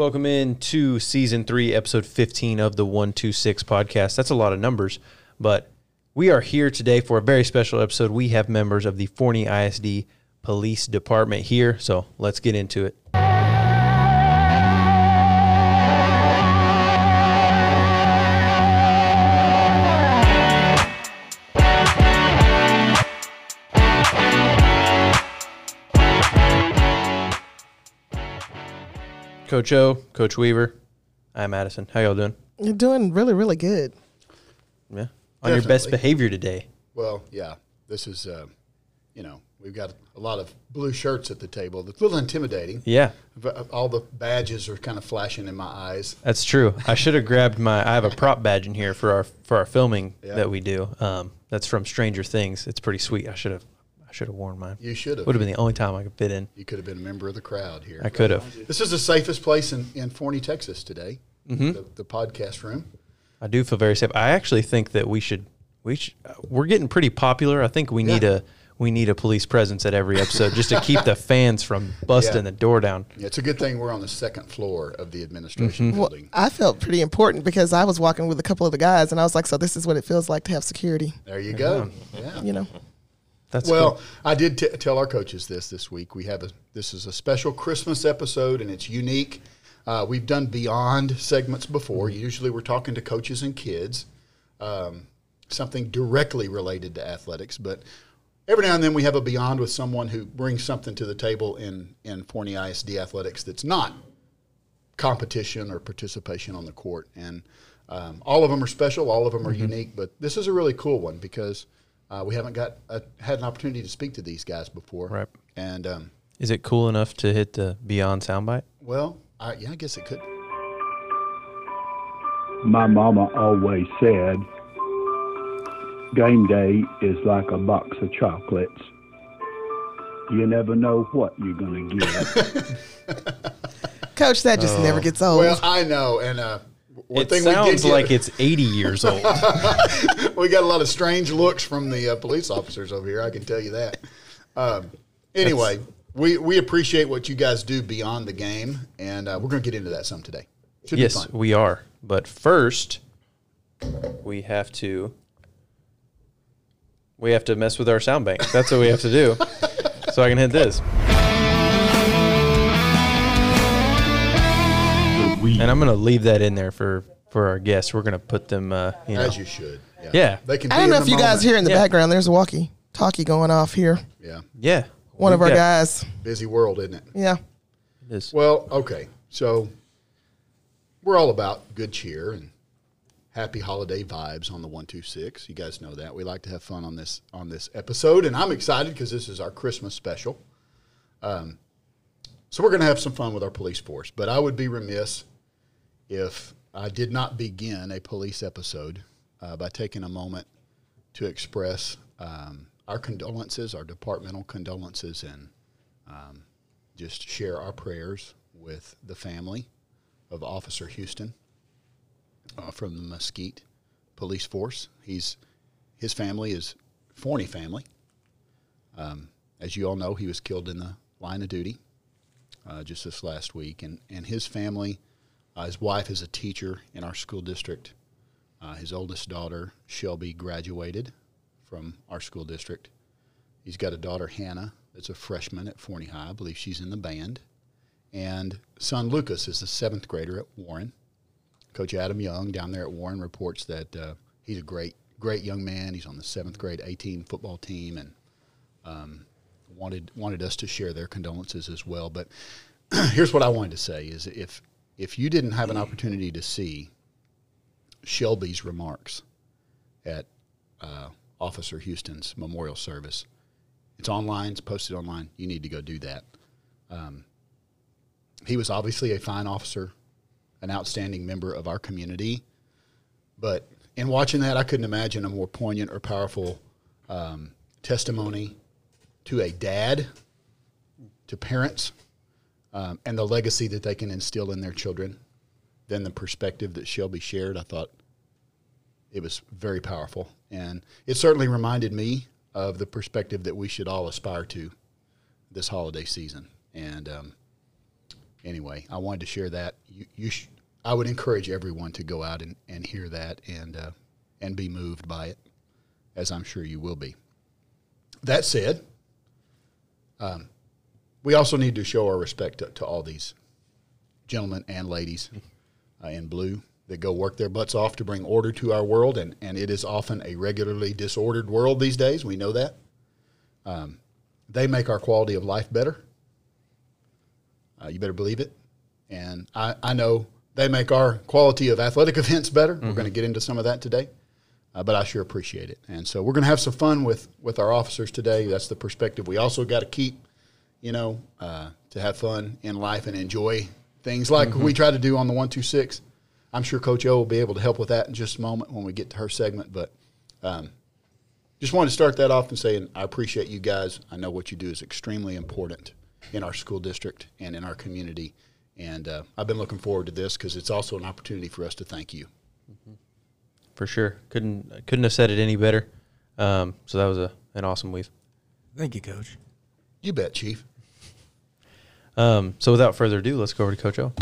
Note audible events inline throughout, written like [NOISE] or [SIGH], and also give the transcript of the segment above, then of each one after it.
Welcome in to season three, episode 15 of the 126 podcast. That's a lot of numbers, but we are here today for a very special episode. We have members of the Forney ISD Police Department here, so let's get into it. Coach O, Coach Weaver, I'm Addison. How y'all doing? You're doing really, really good. Yeah. On your best Definitely. behavior today. Well, yeah, this is, uh, you know, we've got a lot of blue shirts at the table. It's a little intimidating. Yeah, But All the badges are kind of flashing in my eyes. that's true. I should have [LAUGHS] grabbed my. I have a prop badge in here for our for our filming Yeah. that we do. Um, that's from Stranger Things. It's pretty sweet. I should have. I should have worn mine. You should have. Would have been the only time I could fit in. You could have been a member of the crowd here. I could have. This is the safest place in, in Forney, Texas today, Mm-hmm. the, the podcast room. I do feel very safe. I actually think that we should. We should. uh, We're getting pretty popular. I think we need a. We need a police presence at every episode just to [LAUGHS] keep the fans from busting Yeah. the door down. Yeah, it's a good thing we're on the second floor of the administration Mm-hmm. Well, building. I felt pretty important because I was walking with a couple of the guys, and I was like, "So this is what it feels like to have security," There you go. Yeah. you know. That's Well, cool. I did t- tell our coaches this this week. We have a this is a special Christmas episode, and it's unique. Uh, we've done beyond segments before. Mm-hmm. Usually, we're talking to coaches and kids, um, something directly related to athletics. But every now and then, we have a beyond with someone who brings something to the table in in Forney ISD athletics that's not competition or participation on the court. And um, all of them are special, all of them are Mm-hmm. unique, but this is a really cool one because uh, we haven't got a, had an opportunity to speak to these guys before. Right. And um, Is it cool enough to hit the Beyond soundbite? well, I, yeah, I guess it could. My mama always said, game day is like a box of chocolates. You never know what you're going to get. [LAUGHS] Coach, that just never gets old. Well, I know, and uh, one It sounds get, like it's 80 years old. [LAUGHS] we got a lot of strange looks from the uh, police officers over here. I can tell you that. Um, anyway, we we appreciate what you guys do beyond the game, and uh, we're going to get into that some today. Should yes, be fun. we are. But first, we have to we have to mess with our sound bank. That's what we have to do. [LAUGHS] so I can hit this. And I'm going to leave that in there for for our guests. We're going to put them uh, you know. As you should. Yeah. Yeah. They can. I don't know if the you guys hear in the Yeah. background. There's a walkie-talkie going off here. Yeah. Yeah. One of We've our guys. Busy world, isn't it? Yeah. it is. Well, okay. So we're all about good cheer and happy holiday vibes on the 126. You guys know that. We like to have fun on this on this episode and I'm excited because this is our Christmas special. Um, so we're going to have some fun with our police force, but I would be remiss if I did not begin a police episode uh, by taking a moment to express um, our condolences, our departmental condolences, and um, just share our prayers with the family of Officer Houston uh, from the Mesquite Police Force. He's his family is Forney family. Um, as you all know, he was killed in the line of duty uh, just this last week, and and his family, uh, his wife is a teacher in our school district. Uh, his oldest daughter Shelby graduated from our school district. He's got a daughter Hannah that's a freshman at Forney High. I believe she's in the band, and son Lucas is a seventh grader at Warren. Coach Adam Young down there at Warren reports that uh, he's a great, great young man. He's on the seventh grade A team football team, and um, wanted wanted us to share their condolences as well. But [CLEARS THROAT] here's what I wanted to say: is if if you didn't have an opportunity to see Shelby's remarks at uh, Officer Houston's memorial service, it's online. It's posted online. You need to go do that. Um, he was obviously a fine officer, an outstanding member of our community. But in watching that, I couldn't imagine a more poignant or powerful um, testimony to a dad, to parents, um, and the legacy that they can instill in their children then the perspective that Shelby shared. I thought it was very powerful. And it certainly reminded me of the perspective that we should all aspire to this holiday season. And um, anyway, I wanted to share that. You you, sh- I would encourage everyone to go out and, and hear that and uh, and be moved by it, as I'm sure you will be. That said, um, we also need to show our respect to, to all these gentlemen and ladies uh, in blue that go work their butts off to bring order to our world, and, and it is often a regularly disordered world these days. We know that. Um, they make our quality of life better. Uh, you better believe it. And I, I know they make our quality of athletic [LAUGHS] events better. We're going to get into some of that today, uh, but I sure appreciate it. And so we're going to have some fun with, with our officers today. That's the perspective we also got to keep, you know, uh, to have fun in life and enjoy things like we try to do on the 126. I'm sure Coach O will be able to help with that in just a moment when we get to her segment. But um, just wanted to start that off and saying I appreciate you guys. I know what you do is extremely important in our school district and in our community. And uh, I've been looking forward to this because it's also an opportunity for us to thank you. For sure. Couldn't couldn't have said it any better. Um, so that was a an awesome weave. Thank you, Coach. You bet, Chief. Um, so without further ado, let's go over to Coach O.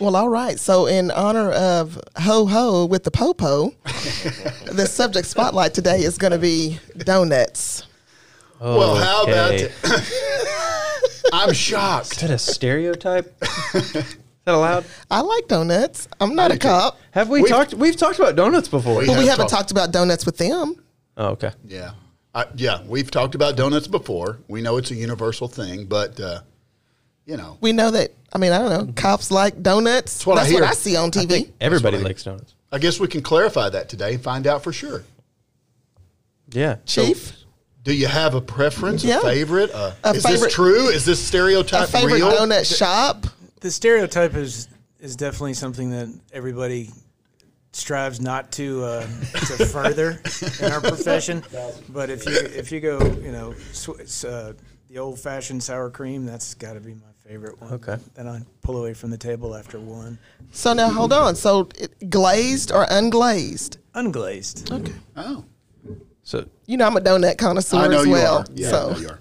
Well, all right. So, in honor of Ho Ho with the Popo, [LAUGHS] the subject spotlight today is going to be donuts. Well, how about Okay. it? [LAUGHS] I'm shocked. Is that a stereotype? Is that allowed? I like donuts. I'm not a cop, Have we We've- talked? We've talked about donuts before. We but we have haven't talked- talked about donuts with them. Oh, okay. Yeah. I, yeah, we've talked about donuts before. We know it's a universal thing, but, uh, you know, We know that. I mean, I don't know. Cops like donuts. That's what I hear. what I see on TV. Everybody I- likes donuts. I guess we can clarify that today and find out for sure. Yeah. Chief, Do you have a preference, Yeah. a favorite? Uh, A is favorite- this true? Is this a stereotype favorite real? donut shop. The stereotype is is definitely something that everybody strives not to uh, to further in our profession. But if you if you go, you know, sw- uh, the old fashioned sour cream, that's got to be my favorite one. Okay. Then I pull away from the table after one. So now hold on. So it, glazed or unglazed? Unglazed. Okay. Oh, So You know I'm a donut connoisseur I know as you well. are. Yeah, so I know you are.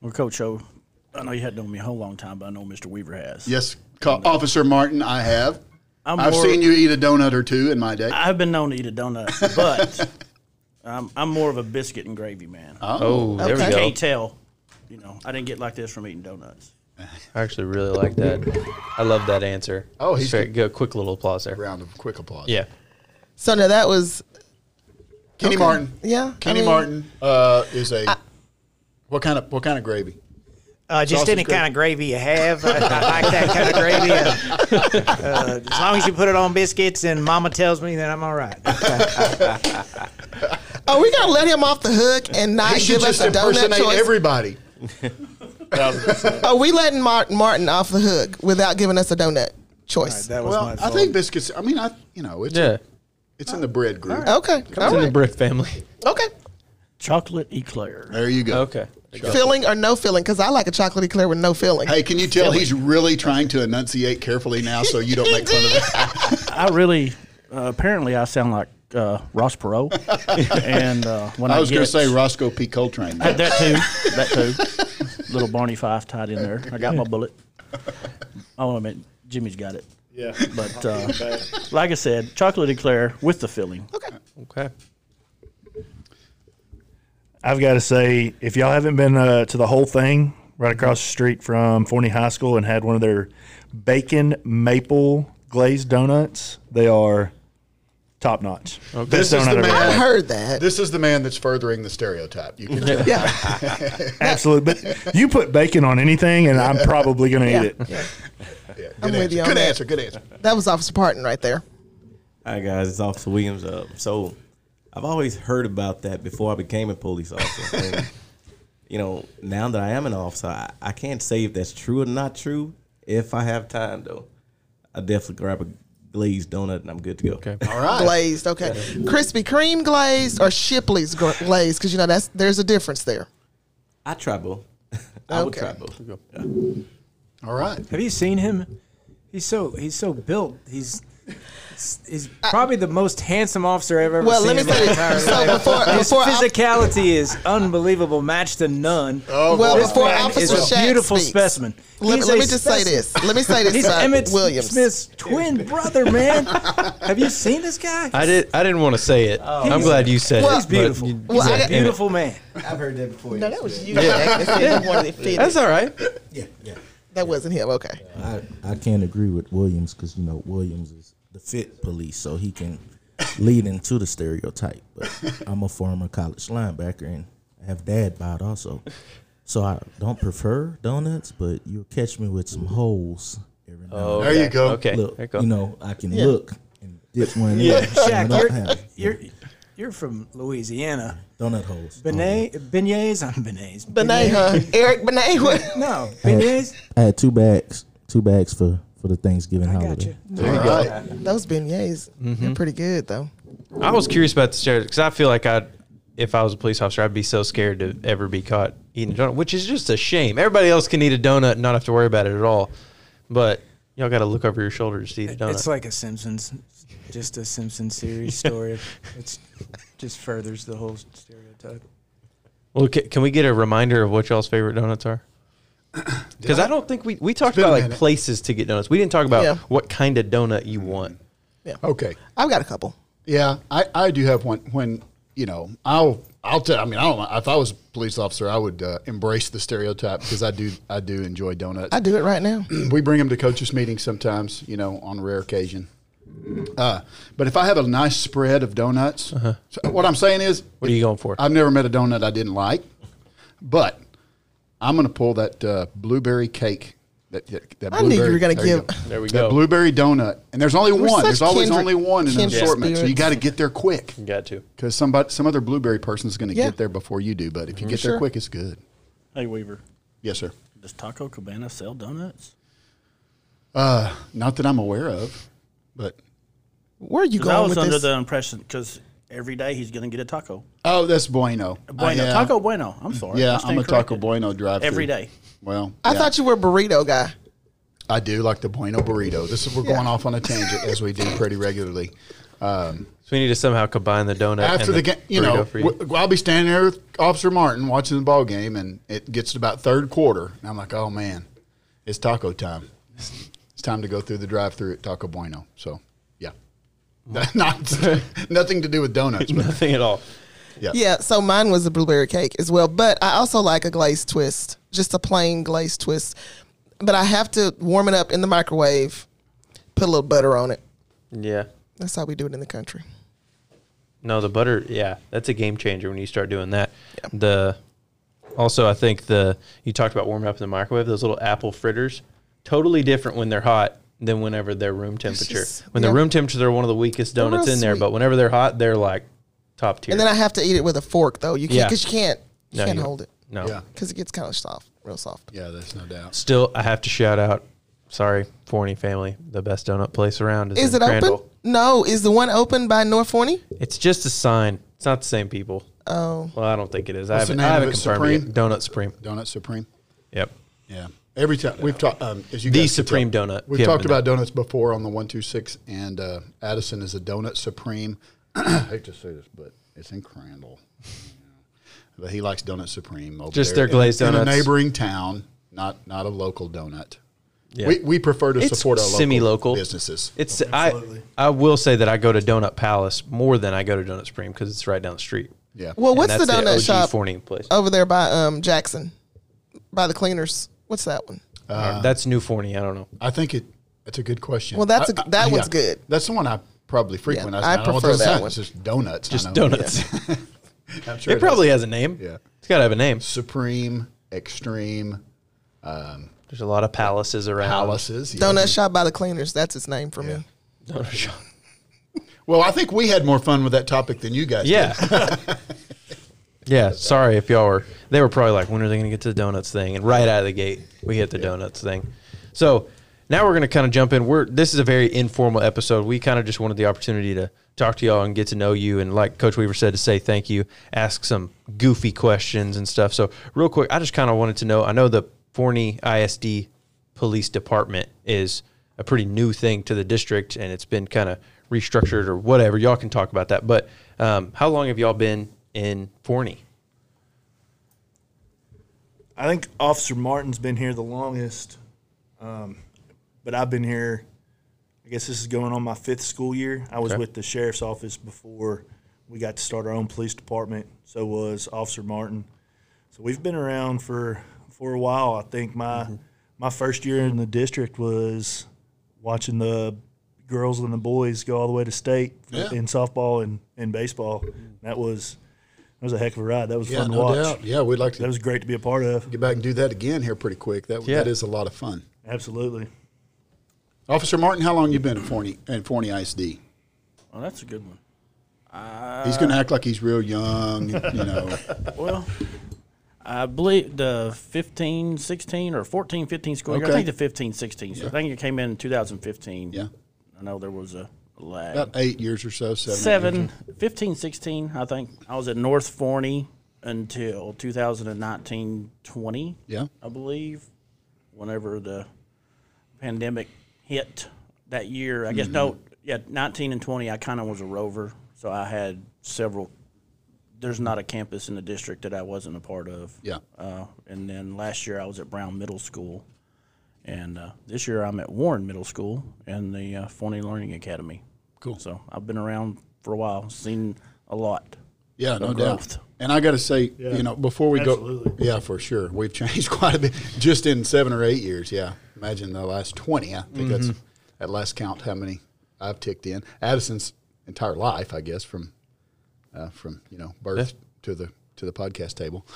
Well, Coach O, I know you hadn't known me a whole long time, but I know Mr. Weaver has. Yes, Co- Officer Martin, I have. I'm I've more- seen you eat a donut or two in my day. I've been known to eat a donut, but [LAUGHS] I'm, I'm more of a biscuit and gravy man. oh, there Okay. we you go. can't tell. You know, I didn't get like this from eating donuts. I actually really like that. I love that answer. Oh, he's Very good. Quick little applause there. Round of quick applause. Yeah. so now that was Kenny Okay. Martin. Yeah, I Kenny mean- Martin uh, is a. what kind of what kind of gravy? Uh, just Sausage any gravy. kind of gravy you have. I, I like that kind of gravy. Uh, uh, as long as you put it on biscuits and Mama tells me, then I'm all right. [LAUGHS] Oh, we gotta let him off the hook and not He should give us just a donut impersonate choice. everybody. [LAUGHS] Are we letting Martin Martin off the hook without giving us a donut choice? That was Well, my I fault. think biscuits. I mean, I you know it's Yeah. it's in the bread group. okay, It's all in the right, Britt family. okay. Chocolate eclair. There you go. Okay. Filling or no filling? Because I like a chocolate eclair with no filling. Hey, can you tell he's really trying to enunciate carefully now, so you don't [LAUGHS] make fun of it? I really, uh, apparently, I sound like uh, Ross Perot. [LAUGHS] and uh, when I, I was going to say Roscoe P. Coltrane. Uh, that too. That too. Little Barney Fife tied in there. I got my bullet. Oh, I mean, Jimmy's got it. Yeah. But [LAUGHS] uh, like I said, chocolate eclair with the filling. Okay. Okay. I've got to say, if y'all haven't been uh, to the whole thing right across the street from Forney High School and had one of their bacon maple glazed donuts, they are top notch. This is the I man. heard that. This is the man that's furthering the stereotype. You can [LAUGHS] tell. yeah, [LAUGHS] Absolutely. But you put bacon on anything, and I'm probably going to Yeah. eat it. Yeah, I'm good with you answer. Good that. answer. Good answer. that was Officer Parton right there. Hi guys, it's Officer Williams. Uh, so I've always heard about that before I became a police officer. and, you know, now that I am an officer, I, I can't say if that's true or not true. If I have time though, I definitely grab a glazed donut and I'm good to go. Okay. All right. Glazed, okay. Krispy Kreme glazed or Shipley's glazed? Because you know that's there's a difference there. I try both. [LAUGHS] I would try both. All right. Have you seen him? He's so he's so built. He's He's probably the most handsome officer I've ever Well, seen Well, let me in my say this. So life. before- His before I- physicality is unbelievable, matched to none. Oh, Well, boy. this before man Officer is a beautiful speaks, specimen. Let, let a me just say this. Let me say this He's about Emmitt Williams. Smith's twin brother, man. [LAUGHS] Have you seen this guy? I did. I didn't want to say it. Oh. I'm glad you said Well- it. He's beautiful. you- Well, He's I a got- beautiful man. I've heard that before. No, that was you. Jack, that said you wanted to fit That's all right. yeah, yeah. That wasn't him. Okay. I, I can't agree with Williams because you know Williams is the fit police, so he can lead into the stereotype. But I'm a former college linebacker and I have dad bod also, so I don't prefer donuts, but you'll catch me with some holes every now. Oh, and There you go. Okay. Look, there you go. you know I can Yeah. look and dip one in. Yeah, and Shaq, you're, have you're you're from Louisiana. donut holes. Benet, beignets, I'm beignets. Benet, huh? Eric Benet. What? No, beignets. I had two bags, two bags for for the Thanksgiving I holiday. got you. There you go. Those beignets, Mm-hmm. they're pretty good though. I was curious about the stereotype because I feel like I, if I was a police officer, I'd be so scared to ever be caught eating a donut, which is just a shame. Everybody else can eat a donut and not have to worry about it at all, but y'all got to look over your shoulders to eat a donut. It's like a Simpsons, just a Simpsons series [LAUGHS] story. It's just furthers the whole stereotype. well, ca- can we get a reminder of what y'all's favorite donuts are? [CLEARS THROAT] Because I don't think we we talked been about like minute. places to get donuts. We didn't talk about Yeah. what kind of donut you want. Yeah. Okay. I've got a couple. Yeah, I, I do have one. When you know, I'll I'll tell. I mean, I don't. know. If I was a police officer, I would uh, embrace the stereotype because I do I do enjoy donuts. I do it right now. [CLEARS THROAT] we bring them to coaches meetings sometimes. You know, on rare occasion. Uh, but if I have a nice spread of donuts, so what I'm saying is, What are you going for? I've never met a donut I didn't like, but I'm going to pull that uh, blueberry cake. That, that, that I knew you blueberry- were gonna give- There we That go. blueberry donut, and there's only We're one. There's always kindred- only one in an kindred assortment, so you got to get there quick You got to. because somebody, some other blueberry person is going to Yeah. get there before you do. But if you get Sure. there quick, it's good. Hey Weaver, Yes, sir. does Taco Cabana sell donuts? Uh, not that I'm aware of, but Where are you 'Cause I going was with under this? the impression because every day he's going to get a taco. oh, that's Bueno. Bueno, I, uh, Taco Bueno. I'm sorry. Yeah, I stand I'm a Taco. Bueno drive Every day. Well, I yeah. thought you were a burrito guy. I do like the Bueno burrito. This is we're Yeah. going off on a tangent as we do pretty regularly. Um, So we need to somehow combine the donut after and the game, you know, burrito for you. w- I'll be standing there with Officer Martin watching the ball game, and it gets to about third quarter, and I'm like, oh man, it's taco time. It's time to go through the drive-through at Taco Bueno. So, yeah, [LAUGHS] not [LAUGHS] nothing to do with donuts. But Nothing at all. yeah. Yeah, so mine was a blueberry cake as well, but I also like a glazed twist, just a plain glazed twist. But I have to warm it up in the microwave, put a little butter on it. Yeah. That's how we do it in the country. No, the butter, yeah, that's a game changer when you start doing that. The also, I think the you talked about warming up in the microwave. Those little apple fritters, totally different when they're hot than whenever they're room temperature. just- when yeah. they're room temperature, they're one of the weakest donuts real in there. sweet. But whenever they're hot, they're like top tier. And then I have to eat it with a fork though. You can't Yeah. because you can't you No, can't you- hold it no, Yeah. because it gets kind of soft, real soft. Yeah, there's no doubt. still, I have to shout out. Sorry, Forney family, the best donut place around is, Is in it Crandall. open? No, is the one open by North Forney? It's just a sign. It's not the same people. Oh, Well, I don't think it is. I What's the haven't, name I haven't it? confirmed it. Supreme? yet. Donut Supreme. Donut Supreme. Yep. Yeah. Every time we've talked, um, as you The guys Supreme tell, donut, We've talked about donuts before on the one two six, and uh, Addison is a donut supreme. [CLEARS THROAT] I hate to say this, but it's in Crandall. But he likes donut supreme. Over Just there their glazed in, in a neighboring town, not not a local donut. Yeah. We, we prefer to It's support our semi-local. businesses. It's I I will say that I go to Donut Palace more than I go to Donut Supreme because it's right down the street. yeah. well, And what's the donut OG shop place? over there by um Jackson, by the cleaners? What's that one? Uh, that's New Forney. I don't know. I think it. That's a good question. Well, that's a a- that one's good. That's the one I probably frequent. I I, don't know what prefer that sound. one. It's just donuts. Just know. donuts. [LAUGHS] I'm sure it probably has a name. Yeah. It's got to have a name. Supreme, Extreme, There's a lot of palaces around. Palaces. yeah. Donut shop by the cleaners. That's its name for Yeah. me. Donut shop. Well, I think we had more fun with that topic than you guys did. Yeah. [LAUGHS] yeah. Sorry if y'all were. They were probably like, when are they going to get to the donuts thing? And right out of the gate, we hit the donuts thing. So now we're going to kind of jump in. We're this is a very informal episode. We kind of just wanted the opportunity to talk to y'all and get to know you, and like Coach Weaver said, to say thank you, ask some goofy questions and stuff. So real quick, I just kind of wanted to know. I know the Forney ISD Police Department is a pretty new thing to the district, and it's been kind of restructured or whatever. Y'all can talk about that. But um, how long have y'all been in Forney? I think Officer Martin's been here the longest, um, but I've been here. I guess this is going on my fifth school year. I was Okay. with the sheriff's office before we got to start our own police department. So was Officer Martin. So we've been around for for a while. I think my Mm-hmm. my first year in the district was watching the girls and the boys go all the way to state Yeah. in softball and, and baseball. That was that was a heck of a ride. That was Yeah, fun to no watch. doubt. Yeah, we'd like to That was great to be a part of. get back and do that again here pretty quick. That Yeah. that is a lot of fun. Absolutely. Officer Martin, how long you been in Forney in Forney ISD? Oh, that's a good one. He's going to act like he's real young, you [LAUGHS] know. Well, I believe the 15, 16, or 14, 15 school year. Okay. I think the 15, 16. So I think it came in 2015. Yeah. I know there was a lag. About eight years or so, seven. Seven, 15, 16, I think. I was at North Forney until 2019 20, Yeah. I believe, whenever the pandemic hit that year. I guess, no, Mm-hmm. yeah, 19 and 20, I kind of was a rover. So I had several. There's not a campus in the district that I wasn't a part of. Yeah. Uh, and then last year I was at Brown Middle School. And uh, this year I'm at Warren Middle School and the uh, Forney Learning Academy. Cool. So I've been around for a while, seen a lot. Yeah, no of doubt. And I got to say, you know, before we Absolutely. go, yeah, for sure, we've changed [LAUGHS] quite a bit just in seven or eight years. Yeah, imagine the last twenty. I think that's at last count how many I've ticked in. Addison's entire life, I guess, from uh, from you know birth to the to the podcast table.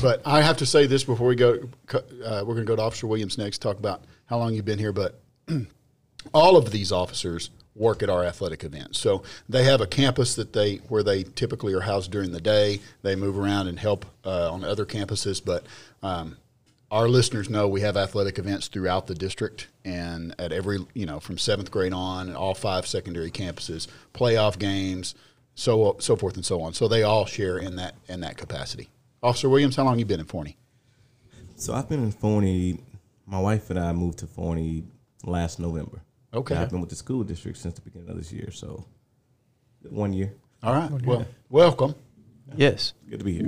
But I have to say this before we go. Uh, we're going to go to Officer Williams next. Talk about how long you've been here, but [CLEARS THROAT] all of these officers work at our athletic events. So they have a campus that they where they typically are housed during the day. They move around and help uh, on other campuses, but um, our listeners know we have athletic events throughout the district and at every you know from seventh grade on and all five secondary campuses, playoff games, so so forth and so on. So they all share in that in that capacity. Officer Williams, how long you been in Forney? So I've been in Forney. My wife and I moved to Forney last November. Okay. I've been with the school district since the beginning of this year. So one year. All right. Well, welcome. Yes. Good to be here.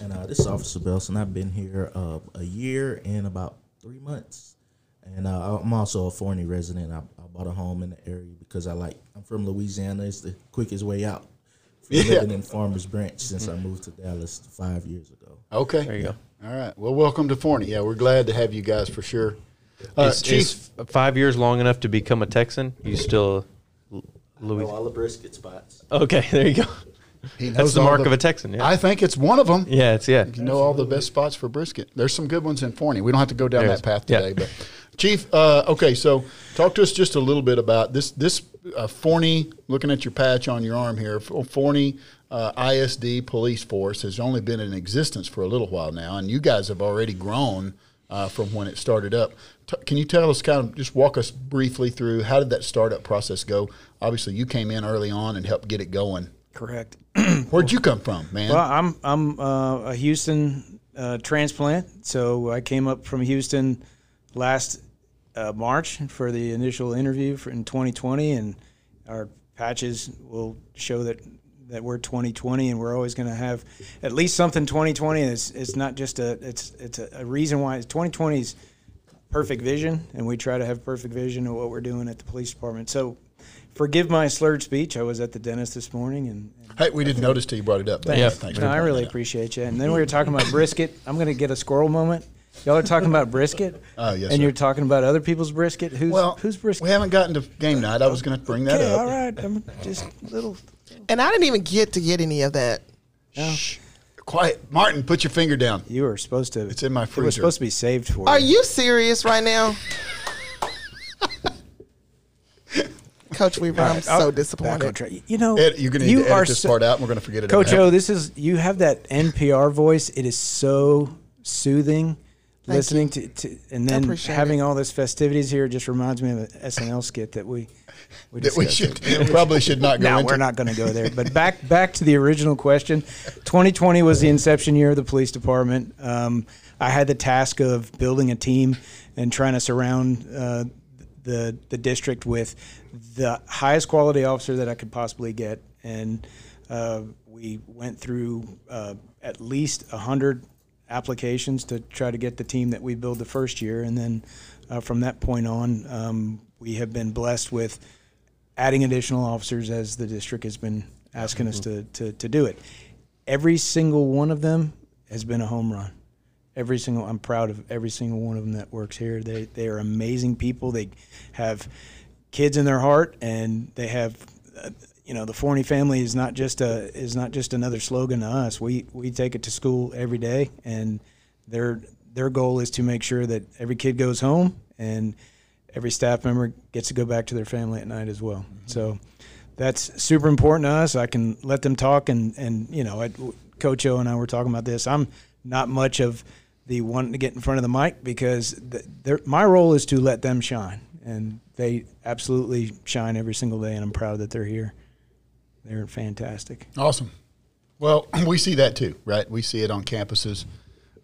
And uh, this is Officer Belson. I've been here uh, a year and about three months. And uh, I'm also a Forney resident. I, I bought a home in the area because I like. I'm from Louisiana. It's the quickest way out from Yeah. living in Farmers Branch since I moved to Dallas five years ago. Okay. There you go. All right. Well, welcome to Forney. Yeah, we're glad to have you guys for sure. Uh, is, Chief, is five years long enough to become a Texan? You still L- Louis? Know all the brisket spots. Okay, there you go. he That's the all mark of a Texan. Yeah. I think it's one of them. yeah, it's yeah. You know all the best spots for brisket. There's some good ones in Forney. We don't have to go down There that is. path Yeah. today, but Chief, uh, okay, so talk to us just a little bit about this. This uh, Forney, looking at your patch on your arm here, Forney uh, ISD Police Force has only been in existence for a little while now, and you guys have already grown uh, from when it started up. Can you tell us, kind of, just walk us briefly through how did that startup process go? Obviously, you came in early on and helped get it going. Correct. [CLEARS THROAT] Where'd you come from, man? Well, I'm I'm uh, a Houston uh, transplant, so I came up from Houston last uh, March for the initial interview for in 2020, and our patches will show that that we're 2020, and we're always going to have at least something 2020. And it's it's not just a it's it's a, a reason why 2020 is perfect vision, and we try to have perfect vision of what we're doing at the police department. So. Forgive my slurred speech. I was at the dentist this morning, and, and hey, we didn't notice till you brought it up. but Yeah. thanks no, I really that appreciate you. And then we were talking about brisket. I'm going to get a squirrel moment. Y'all are talking about brisket. Oh, [LAUGHS] yes, And sir. you're talking about other people's brisket. Who's Well, who's brisket? We haven't gotten to game night. I was going to bring that okay, up. all right. I'm just little. And I didn't even get to get any of that. Shh. Quiet, Martin. Put your finger down. You were supposed to. It's in my It was freezer. supposed to be saved for Are you. you serious right now? [LAUGHS] Coach Weaver, I'm I'll- so disappointed. on. You know, Ed, you're going to need you to edit are this so- part out, and we're going to forget it. Coach O, this is you have that NPR voice. It is so soothing. Thank listening to, to and then having it. all this festivities here just reminds me of an SNL skit that we we that we should it. probably should not go No, into. we're not going to go there. But back back to the original question. 2020 was the inception year of the police department. Um, I had the task of building a team and trying to surround uh, the the district with the highest quality officer that I could possibly get, and uh, we went through uh, at least hundred applications to try to get the team that we built the first year, and then uh, from that point on, um, we have been blessed with adding additional officers as the district has been asking us to, to, to do it. Every single one of them has been a home run. Every single, I'm proud of every single one of them that works here. They, they are amazing people. They have kids in their heart and they have, uh, you know, the Forney family is not just a, is not just another slogan to us. We, we take it to school every day and their, their goal is to make sure that every kid goes home and every staff member gets to go back to their family at night as well. So that's super important to us. I can let them talk, and and you know, I, Coach O and I were talking about this. I'm not much of the one to get in front of the mic because th- they're- my role is to let them shine, and they absolutely shine every single day, and I'm proud that they're here. They're fantastic. Awesome. Well, [CLEARS THROAT] we see that too, right? We see it on campuses.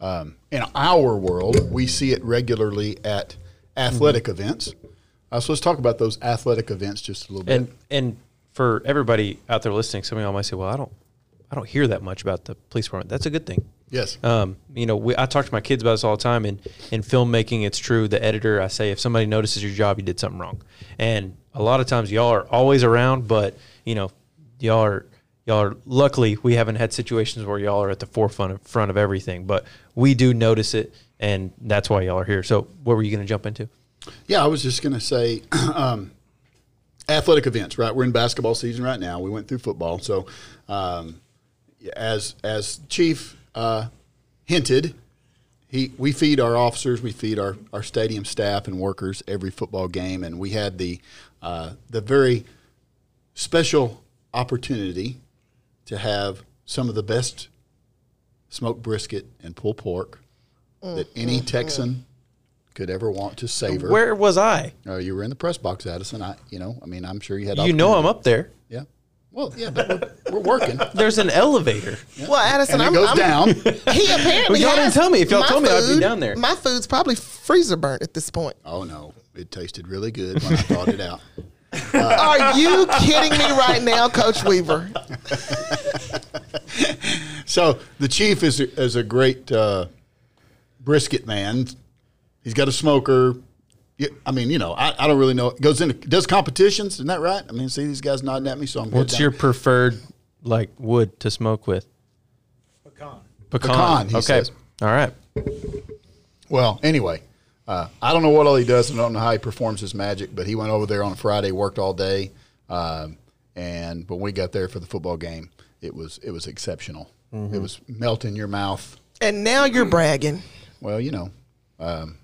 Um, in our world, we see it regularly at athletic Mm-hmm. events. Uh, so let's talk about those athletic events just a little bit. And and for everybody out there listening, some of y'all might say, "Well, I don't, I don't hear that much about the police department." That's a good thing. yes. Um, you know, we, I talk to my kids about this all the time. And in filmmaking, it's true. The editor, I say, if somebody notices your job, you did something wrong. And a lot of times, y'all are always around, but you know, y'all are y'all are. Luckily, we haven't had situations where y'all are at the forefront of, front of everything. But we do notice it, and that's why y'all are here. So, what were you going to jump into? Yeah, I was just going to say [CLEARS THROAT] um, athletic events, right? We're in basketball season right now. We went through football. So, um, as as Chief uh, hinted, he we feed our officers, we feed our, our stadium staff and workers every football game, and we had the uh, the very special opportunity to have some of the best smoked brisket and pulled pork that any Texan could ever want to savor. Where was I? Uh, you were in the press box, Addison. I, you know, I mean, I'm sure you had. You know, I'm up there. Yeah. Well, yeah, but we're, we're working. [LAUGHS] There's an elevator. Well, Addison, and I'm, goes I'm, down. [LAUGHS] He apparently Well, y'all didn't tell me. If y'all my told me, I'd be down there. My food's probably freezer burnt at this point. Oh no, it tasted really good when I thought it out. [LAUGHS] Are you kidding me right now, Coach Weaver? So the chief is a, is a great uh, brisket man. He's got a smoker. I mean, you know, I, I don't really know. Goes into does competitions, isn't that right? I mean, see these guys nodding at me, so I'm. good What's down. your preferred like wood to smoke with? Pecan. Pecan. Pecan, he okay. says. All right. Well, anyway, uh, I don't know what all he does. and I don't know how he performs his magic, but he went over there on a Friday, worked all day, um, and when we got there for the football game, it was it was exceptional. Mm-hmm. It was melt in your mouth. And now you're bragging. Well, you know, um,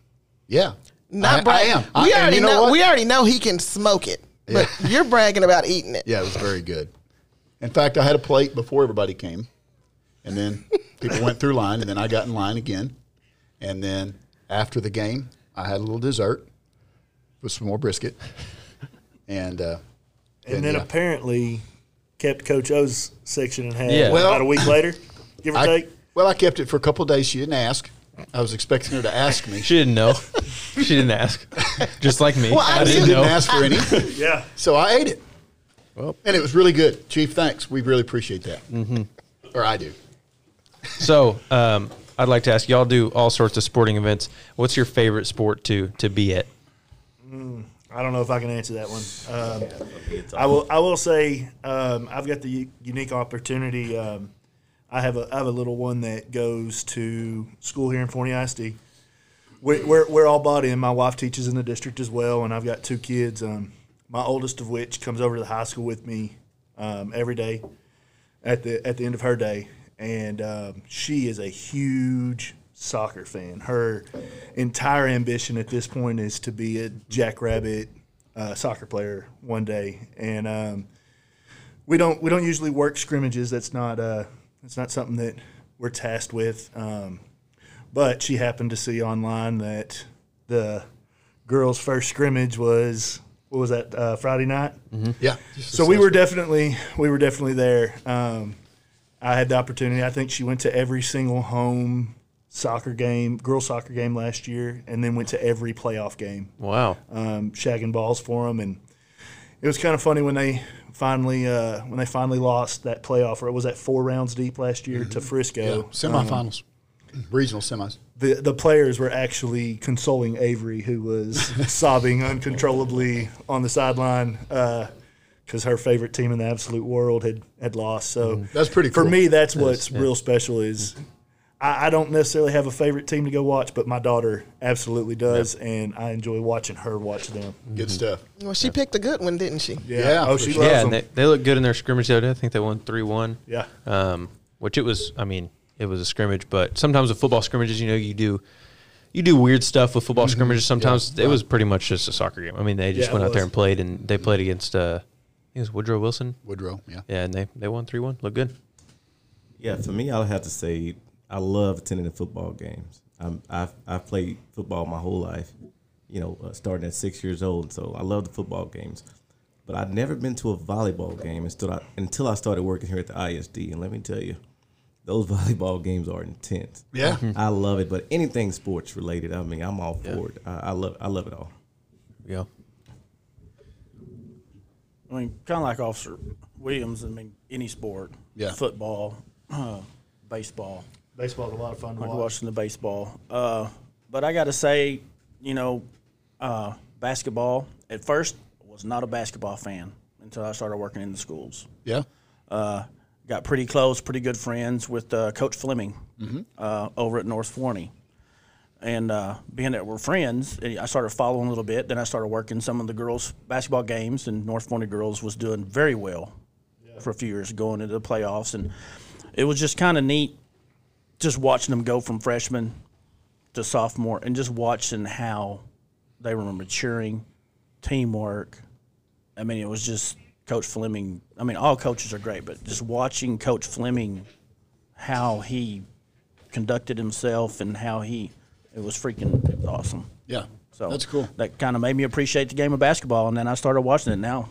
yeah, Not I, bragging. I am. I- We and already you know, know. we already know he can smoke it, but you're bragging about eating it. Yeah, it was very good. In fact, I had a plate before everybody came, and then people went through line, and then I got in line again, and then after the game, I had a little dessert with some more brisket, and uh, And then yeah. apparently kept Coach O's section in had Yeah. Well, about a week later, give or I, take. well, I kept it for a couple of days. She didn't ask. I was expecting her to ask me. She didn't know. she didn't ask. Just like me. Well, I I didn't didn't know. ask for any, Yeah. so I ate it, Well. and it was really good. Chief, thanks. We really appreciate that. Mm-hmm. Or I do. So, um, I'd like to ask y'all do all sorts of sporting events. What's your favorite sport to to be at? I don't know if I can answer that one. Um, I will. I will say um, I've got the unique opportunity. Um, I have a I have a little one that goes to school here in Forney ISD. We, we're we're all bought in. My wife teaches in the district as well, and I've got two kids. Um, my oldest of which comes over to the high school with me um, every day at the at the end of her day, and um, she is a huge soccer fan. Her entire ambition at this point is to be a Jackrabbit uh, soccer player one day, and um, we don't we don't usually work scrimmages. That's not uh, that's not something that we're tasked with. Um, but she happened to see online that the girls' first scrimmage was what was that uh, Friday night? Yeah. So we were definitely we were definitely there. Um, I had the opportunity. I think she went to every single home soccer game, girls soccer game last year, and then went to every playoff game, Wow. um, shagging balls for them. And it was kind of funny when they finally uh, when they finally lost that playoff. Or it was that four rounds deep last year to Frisco. Yeah. Um, Semifinals, regional semis. the the players were actually consoling Avery, who was [LAUGHS] sobbing uncontrollably on the sideline because her favorite team in the absolute world had had lost. So That's pretty for me. That's what's real special is. I, I don't necessarily have a favorite team to go watch, but my daughter absolutely does, and I enjoy watching her watch them. Good stuff. Well, she picked a good one, didn't she? Yeah, oh, she sure. loves Yeah, them. and they, they look good in their scrimmage the other day. I think they won 3 1. yeah, um, which it was. I mean, it was a scrimmage, but sometimes with football scrimmages, you know, you do you do weird stuff with football scrimmages. Sometimes it was pretty much just a soccer game. I mean, they just Yeah, went out there and played, and they played against uh, I think it was Woodrow Wilson. Woodrow. Yeah. Yeah, and they they won three one. Look good. Yeah, for me, I'll have to say I love attending the football games. I'm, I've I've played football my whole life, you know, uh, starting at six years old. So I love the football games, but I've never been to a volleyball game until I until I started working here at the ISD. And let me tell you, those [LAUGHS] volleyball games are intense. Yeah. [LAUGHS] I love it. But anything sports related, I mean, I'm all for it. I, I love I love it all. Yeah. I mean, kind of like Officer Williams. I mean, any sport, Yeah. football, uh, baseball. baseball's a lot of fun to I like watch. watching the baseball. Uh, but I got to say, you know, uh, basketball. At first, I was not a basketball fan until I started working in the schools. Yeah. Uh, got pretty close, pretty good friends with uh, Coach Fleming uh, over at North Forney. And uh, being that we're friends, eh, I started following a little bit. Then I started working some of the girls' basketball games, and North Forney girls was doing very well for a few years, going into the playoffs. And it was just kind of neat just watching them go from freshman to sophomore and just watching how they were maturing, teamwork. I mean, it was just Coach Fleming. I mean, all coaches are great, but just watching Coach Fleming, how he conducted himself and how he, it was freaking awesome. Yeah. So that's cool. That kind of made me appreciate the game of basketball, and then I started watching it. Now,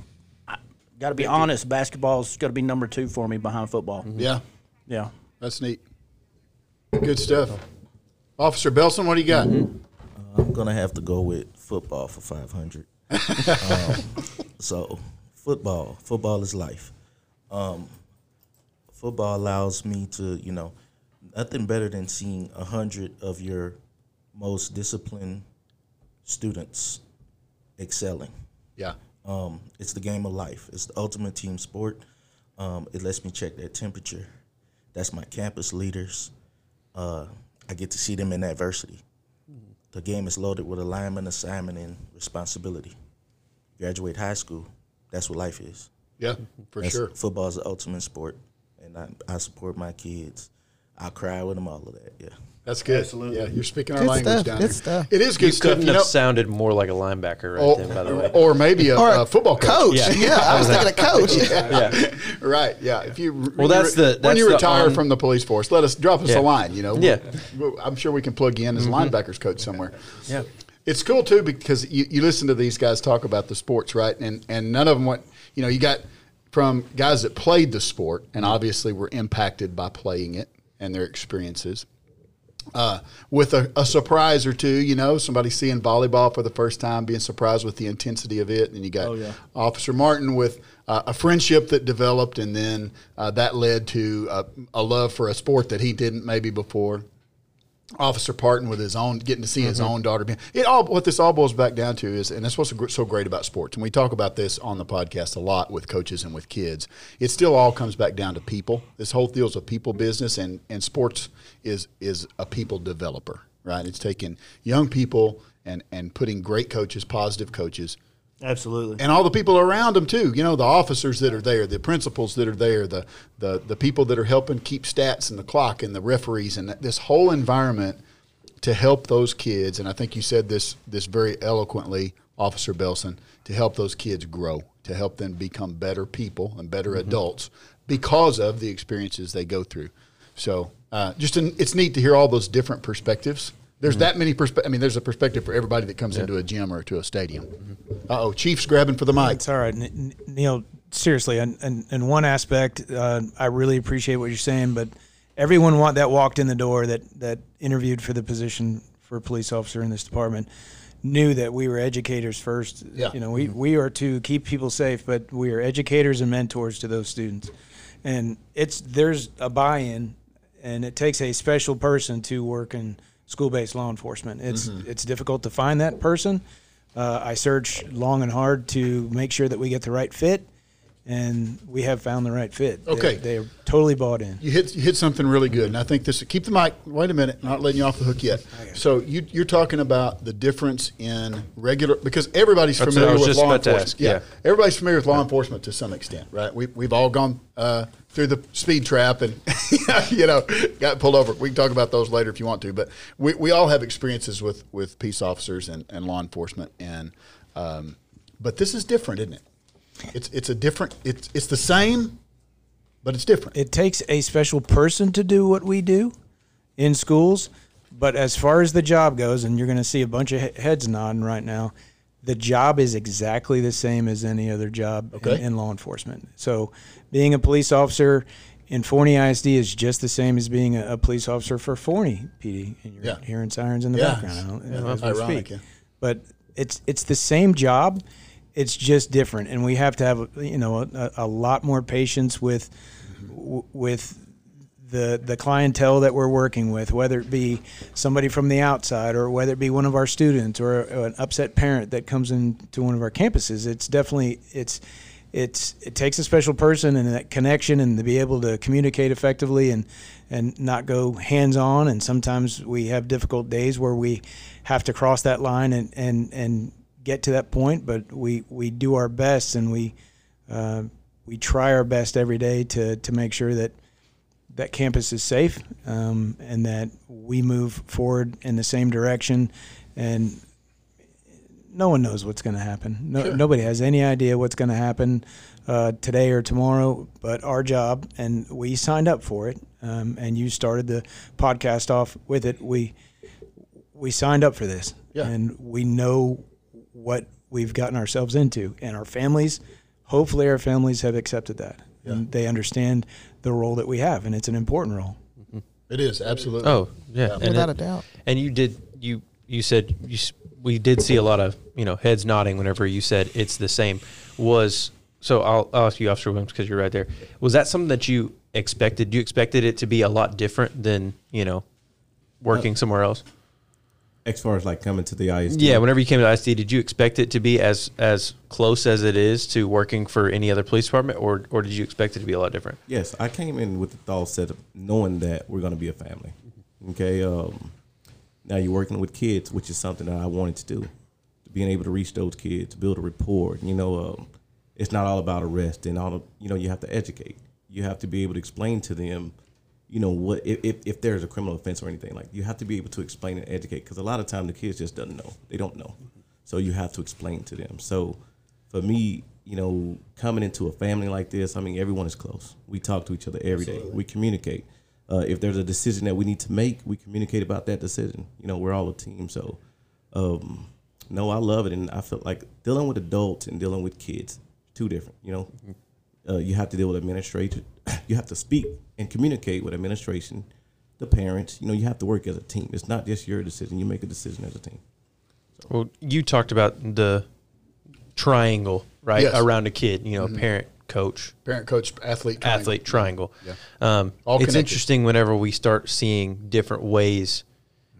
I got to be honest, basketball's got to be number two for me behind football. Yeah. Yeah. That's neat. Good stuff. Officer Belson, what do you got? I'm gonna have to go with football for 500. [LAUGHS] um, so, football, football is life. Um, football allows me to, you know, nothing better than seeing a hundred of your most disciplined students excelling. Yeah. Um, it's the game of life. It's the ultimate team sport. Um, it lets me check their temperature. That's my campus leaders. Uh, I get to see them in adversity. The game is loaded with alignment, assignment, and responsibility. Graduate high school, that's what life is. Yeah, for That's- sure. Football is the ultimate sport, and I, I support my kids. I cry with them, all of that. Yeah. That's good. Yeah, you're speaking our Good language stuff, down good here. stuff. It is good You stuff. couldn't You have know, sounded more like a linebacker right or, then, by the way. or maybe a, Or a football coach. Coach. Yeah. Yeah, [LAUGHS] I was thinking a coach. [LAUGHS] yeah. [LAUGHS] Right. Yeah. If you Well, that's the- when that's you the retire on- from the police force, let us drop us Yeah. a line. You know. Yeah. We'll- I'm sure we can plug you in as mm-hmm. linebackers coach somewhere. Yeah. It's cool too because you, you listen to these guys talk about the sports, right? And and none of them went. You know, you got from guys that played the sport and obviously were impacted by playing it and their experiences. Uh, with a, a surprise or two, you know, somebody seeing volleyball for the first time, being surprised with the intensity of it, and you got Oh, yeah. Officer Martin with uh, a friendship that developed, and then uh, that led to a, a love for a sport that he didn't maybe before. Officer Parton with his own, getting to see his mm-hmm. own daughter. Being, it all what this all boils back down to is, and that's what's so great about sports. And we talk about this on the podcast a lot with coaches and with kids. It still all comes back down to people. This whole deal is a people business, and and sports is is a people developer, right? It's taking young people and and putting great coaches, positive coaches, Absolutely. and all the people around them too. You know, the officers that are there, the principals that are there, the the the people that are helping keep stats and the clock and the referees and this whole environment to help those kids. And I think you said this this very eloquently, Officer Belson, to help those kids grow, to help them become better people and better adults because of the experiences they go through. So, uh, just an, it's neat to hear all those different perspectives There's that many perspectives. I mean, there's a perspective for everybody that comes into a gym or to a stadium. Uh oh, Chief's grabbing for the mic. It's all right, N- N- Neil. Seriously, and in, in one aspect, uh, I really appreciate what you're saying, but everyone want, that walked in the door that that interviewed for the position for a police officer in this department knew that we were educators first. Yeah. You know, we, we are to keep people safe, but we are educators and mentors to those students. And it's there's a buy-in, and it takes a special person to work in school-based law enforcement. It's it's difficult to find that person. Uh, I search long and hard to make sure that we get the right fit, and we have found the right fit. They're- Okay. they're totally bought in. You hit you hit something really good, and I think this. Keep the mic. Wait a minute, not letting you off the hook yet. So you you're talking about the difference in regular because everybody's That's familiar with law enforcement. Yeah. yeah. everybody's familiar with law enforcement to some extent, right? We we've all gone uh, through the speed trap and [LAUGHS] you know got pulled over. We can talk about those later if you want to, but we, we all have experiences with with peace officers and, and law enforcement, and um, but this is different, isn't it? It's it's a different. It's it's the same, but it's different. it takes a special person to do what we do in schools. But as far as the job goes, and you're going to see a bunch of heads nodding right now, the job is exactly the same as any other job Okay. in, in law enforcement. So, being a police officer in Forney ISD is just the same as being a, a police officer for Forney PD. And you're Yeah. hearing sirens in the Yeah. background. I don't- Yeah, as we ironic, yeah. But it's it's the same job. It's just different, and we have to have you know a, a lot more patience with mm-hmm. w- with the the clientele that we're working with, whether it be somebody from the outside or whether it be one of our students or, an upset parent that comes into one of our campuses. It's definitely it's it's it takes a special person and that connection and to be able to communicate effectively and and not go hands on. And sometimes we have difficult days where we have to cross that line and and and get to that point. But we we do our best and we. Uh, we try our best every day to, to make sure that that campus is safe um, and that we move forward in the same direction. And no one knows what's going to happen. No, Nobody has any idea what's going to happen uh, today or tomorrow. But our job, and we signed up for it, um, and you started the podcast off with it. We we signed up for this, Yeah. and we know what we've gotten ourselves into, and our families. Hopefully, our families have accepted that, and they understand the role that we have, and it's an important role. Mm-hmm. It is absolutely. Oh yeah, and Without it- a doubt. And you did you you said you we did see a lot of you know heads nodding whenever you said it's the same. Was so I'll, I'll ask you, Officer Williams, because you're right there. Was that something that you expected? You expected it to be a lot different than you know working uh, somewhere else? As far as like coming to the ISD. Yeah, whenever you came to ISD, did you expect it to be as as close as it is to working for any other police department, or or did you expect it to be a lot different? Yes, I came in with the thought set of knowing that we're going to be a family. Okay. Um, now you're working with kids, which is something that I wanted to do. Being able to reach those kids, build a rapport. You know, um, it's not all about arrest and all. Of, you know, you have to educate. You have to be able to explain to them. You know what if, if, if there's a criminal offense or anything like you have to be able to explain and educate because a lot of time the kids just doesn't know they don't know, so you have to explain to them. So for me, you know, coming into a family like this, I mean, everyone is close. We talk to each other every day. We communicate. Uh, if there's a decision that we need to make, we communicate about that decision. You know, we're all a team. So, um, no, I love it, and I feel like dealing with adults and dealing with kids, two different. You know, uh, you have to deal with administration. [COUGHS] You have to speak and communicate with administration, the parents. You know, you have to work as a team. It's not just your decision. You make a decision as a team. Well, you talked about the triangle, right, Yes. around a kid. You know, parent, coach, Parent, coach, athlete, triangle. athlete triangle. Yeah. Um, All it's connected. interesting whenever we start seeing different ways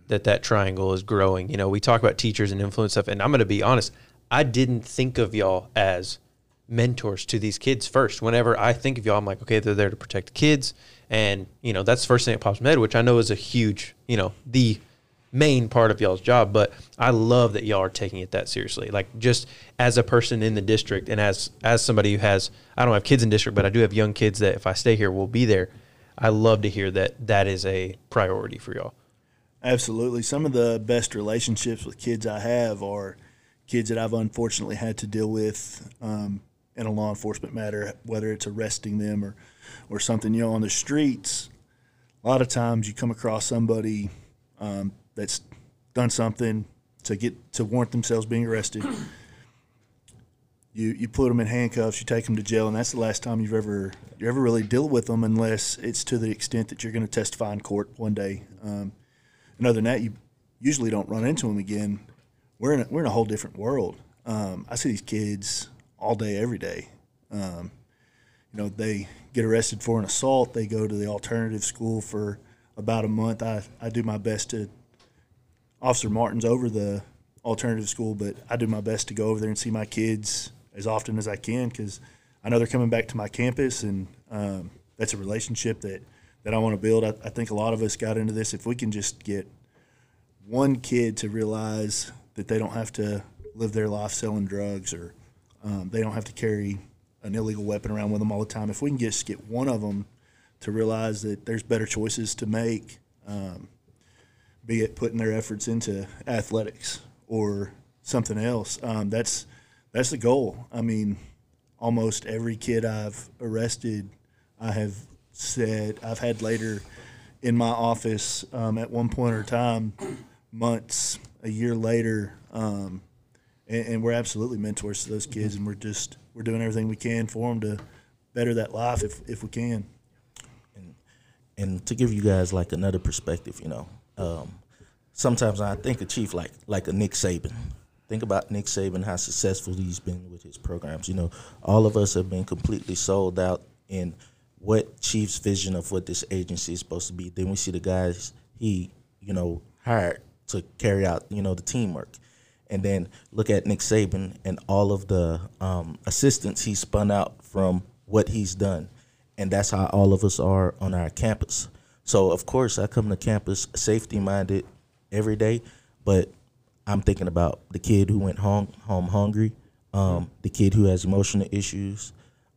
that that triangle is growing. You know, we talk about teachers and influence stuff, and I'm going to be honest. I didn't think of y'all as mentors to these kids first. Whenever I think of y'all, I'm like, okay, they're there to protect the kids, and you know that's the first thing that pops in my head, which I know is a huge, you know, the main part of y'all's job. But I love that y'all are taking it that seriously. Like just as a person in the district, and as as somebody who has, I don't have kids in district, but I do have young kids that if I stay here, will be there. I love to hear that that is a priority for y'all. Absolutely. Some of the best relationships with kids I have are kids that I've unfortunately had to deal with um, in a law enforcement matter, whether it's arresting them or, or something. You know, on the streets, a lot of times you come across somebody um, that's done something to get to warrant themselves being arrested. [CLEARS THROAT] You you put them in handcuffs, you take them to jail, and that's the last time you've ever you ever really deal with them, unless it's to the extent that you're going to testify in court one day. Um, and other than that, you usually don't run into them again. We're in a, we're in a whole different world. Um, I see these kids all day, every day. Um, you know, they get arrested for an assault. They go to the alternative school for about a month. I, I do my best to. Officer Martin's over the alternative school, but I do my best to go over there and see my kids as often as I can because I know they're coming back to my campus, and um, that's a relationship that, that I want to build. I, I think a lot of us got into this. If we can just get one kid to realize that they don't have to live their life selling drugs or um, they don't have to carry an illegal weapon around with them all the time. If we can just get one of them to realize that there's better choices to make, um, be it putting their efforts into athletics or something else, um, that's that's the goal. I mean, almost every kid I've arrested, I have said I've had later in my office um, at one point or time, months, a year later, um, and, and we're absolutely mentors to those kids, and we're just we're doing everything we can for them to better that life if if we can. and and to give you guys like another perspective, you know, um, sometimes I think a Chief like like a Nick Saban. Think about Nick Saban, how successful he's been with his programs. You know, all of us have been completely sold out in what Chief's vision of what this agency is supposed to be. Then we see the guys he, you know, hired to carry out, you know, the teamwork. And then look at Nick Saban and all of the um, assistants he spun out from what he's done and that's how all of us are on our campus. So of course I come to campus safety minded every day, but I'm thinking about the kid who went home home hungry, um, the kid who has emotional issues,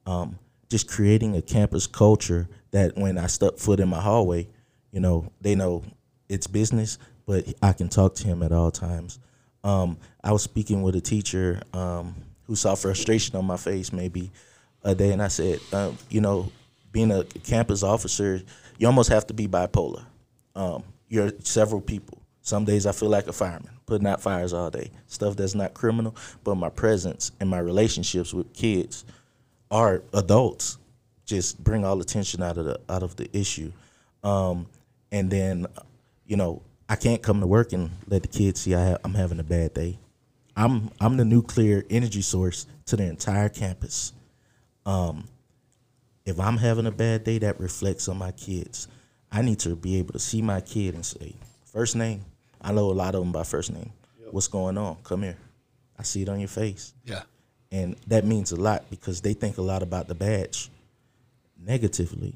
um, just creating a campus culture that when I step foot in my hallway, you know they know it's business, but I can talk to him at all times. Um, I was speaking with a teacher um, who saw frustration on my face maybe a day, and I said, um, you know, being a campus officer, you almost have to be bipolar. Um, you're several people. Some days I feel like a fireman, putting out fires all day, stuff that's not criminal, but my presence and my relationships with kids are adults just bring all attention out of the out of the issue. Um, and then, you know, I can't come to work and let the kids see I ha- I'm having a bad day. I'm I'm the nuclear energy source to the entire campus. Um, if I'm having a bad day, that reflects on my kids. I need to be able to see my kid and say, first name. I know a lot of them by first name. What's going on? Come here. I see it on your face. Yeah. And that means a lot because they think a lot about the badge negatively.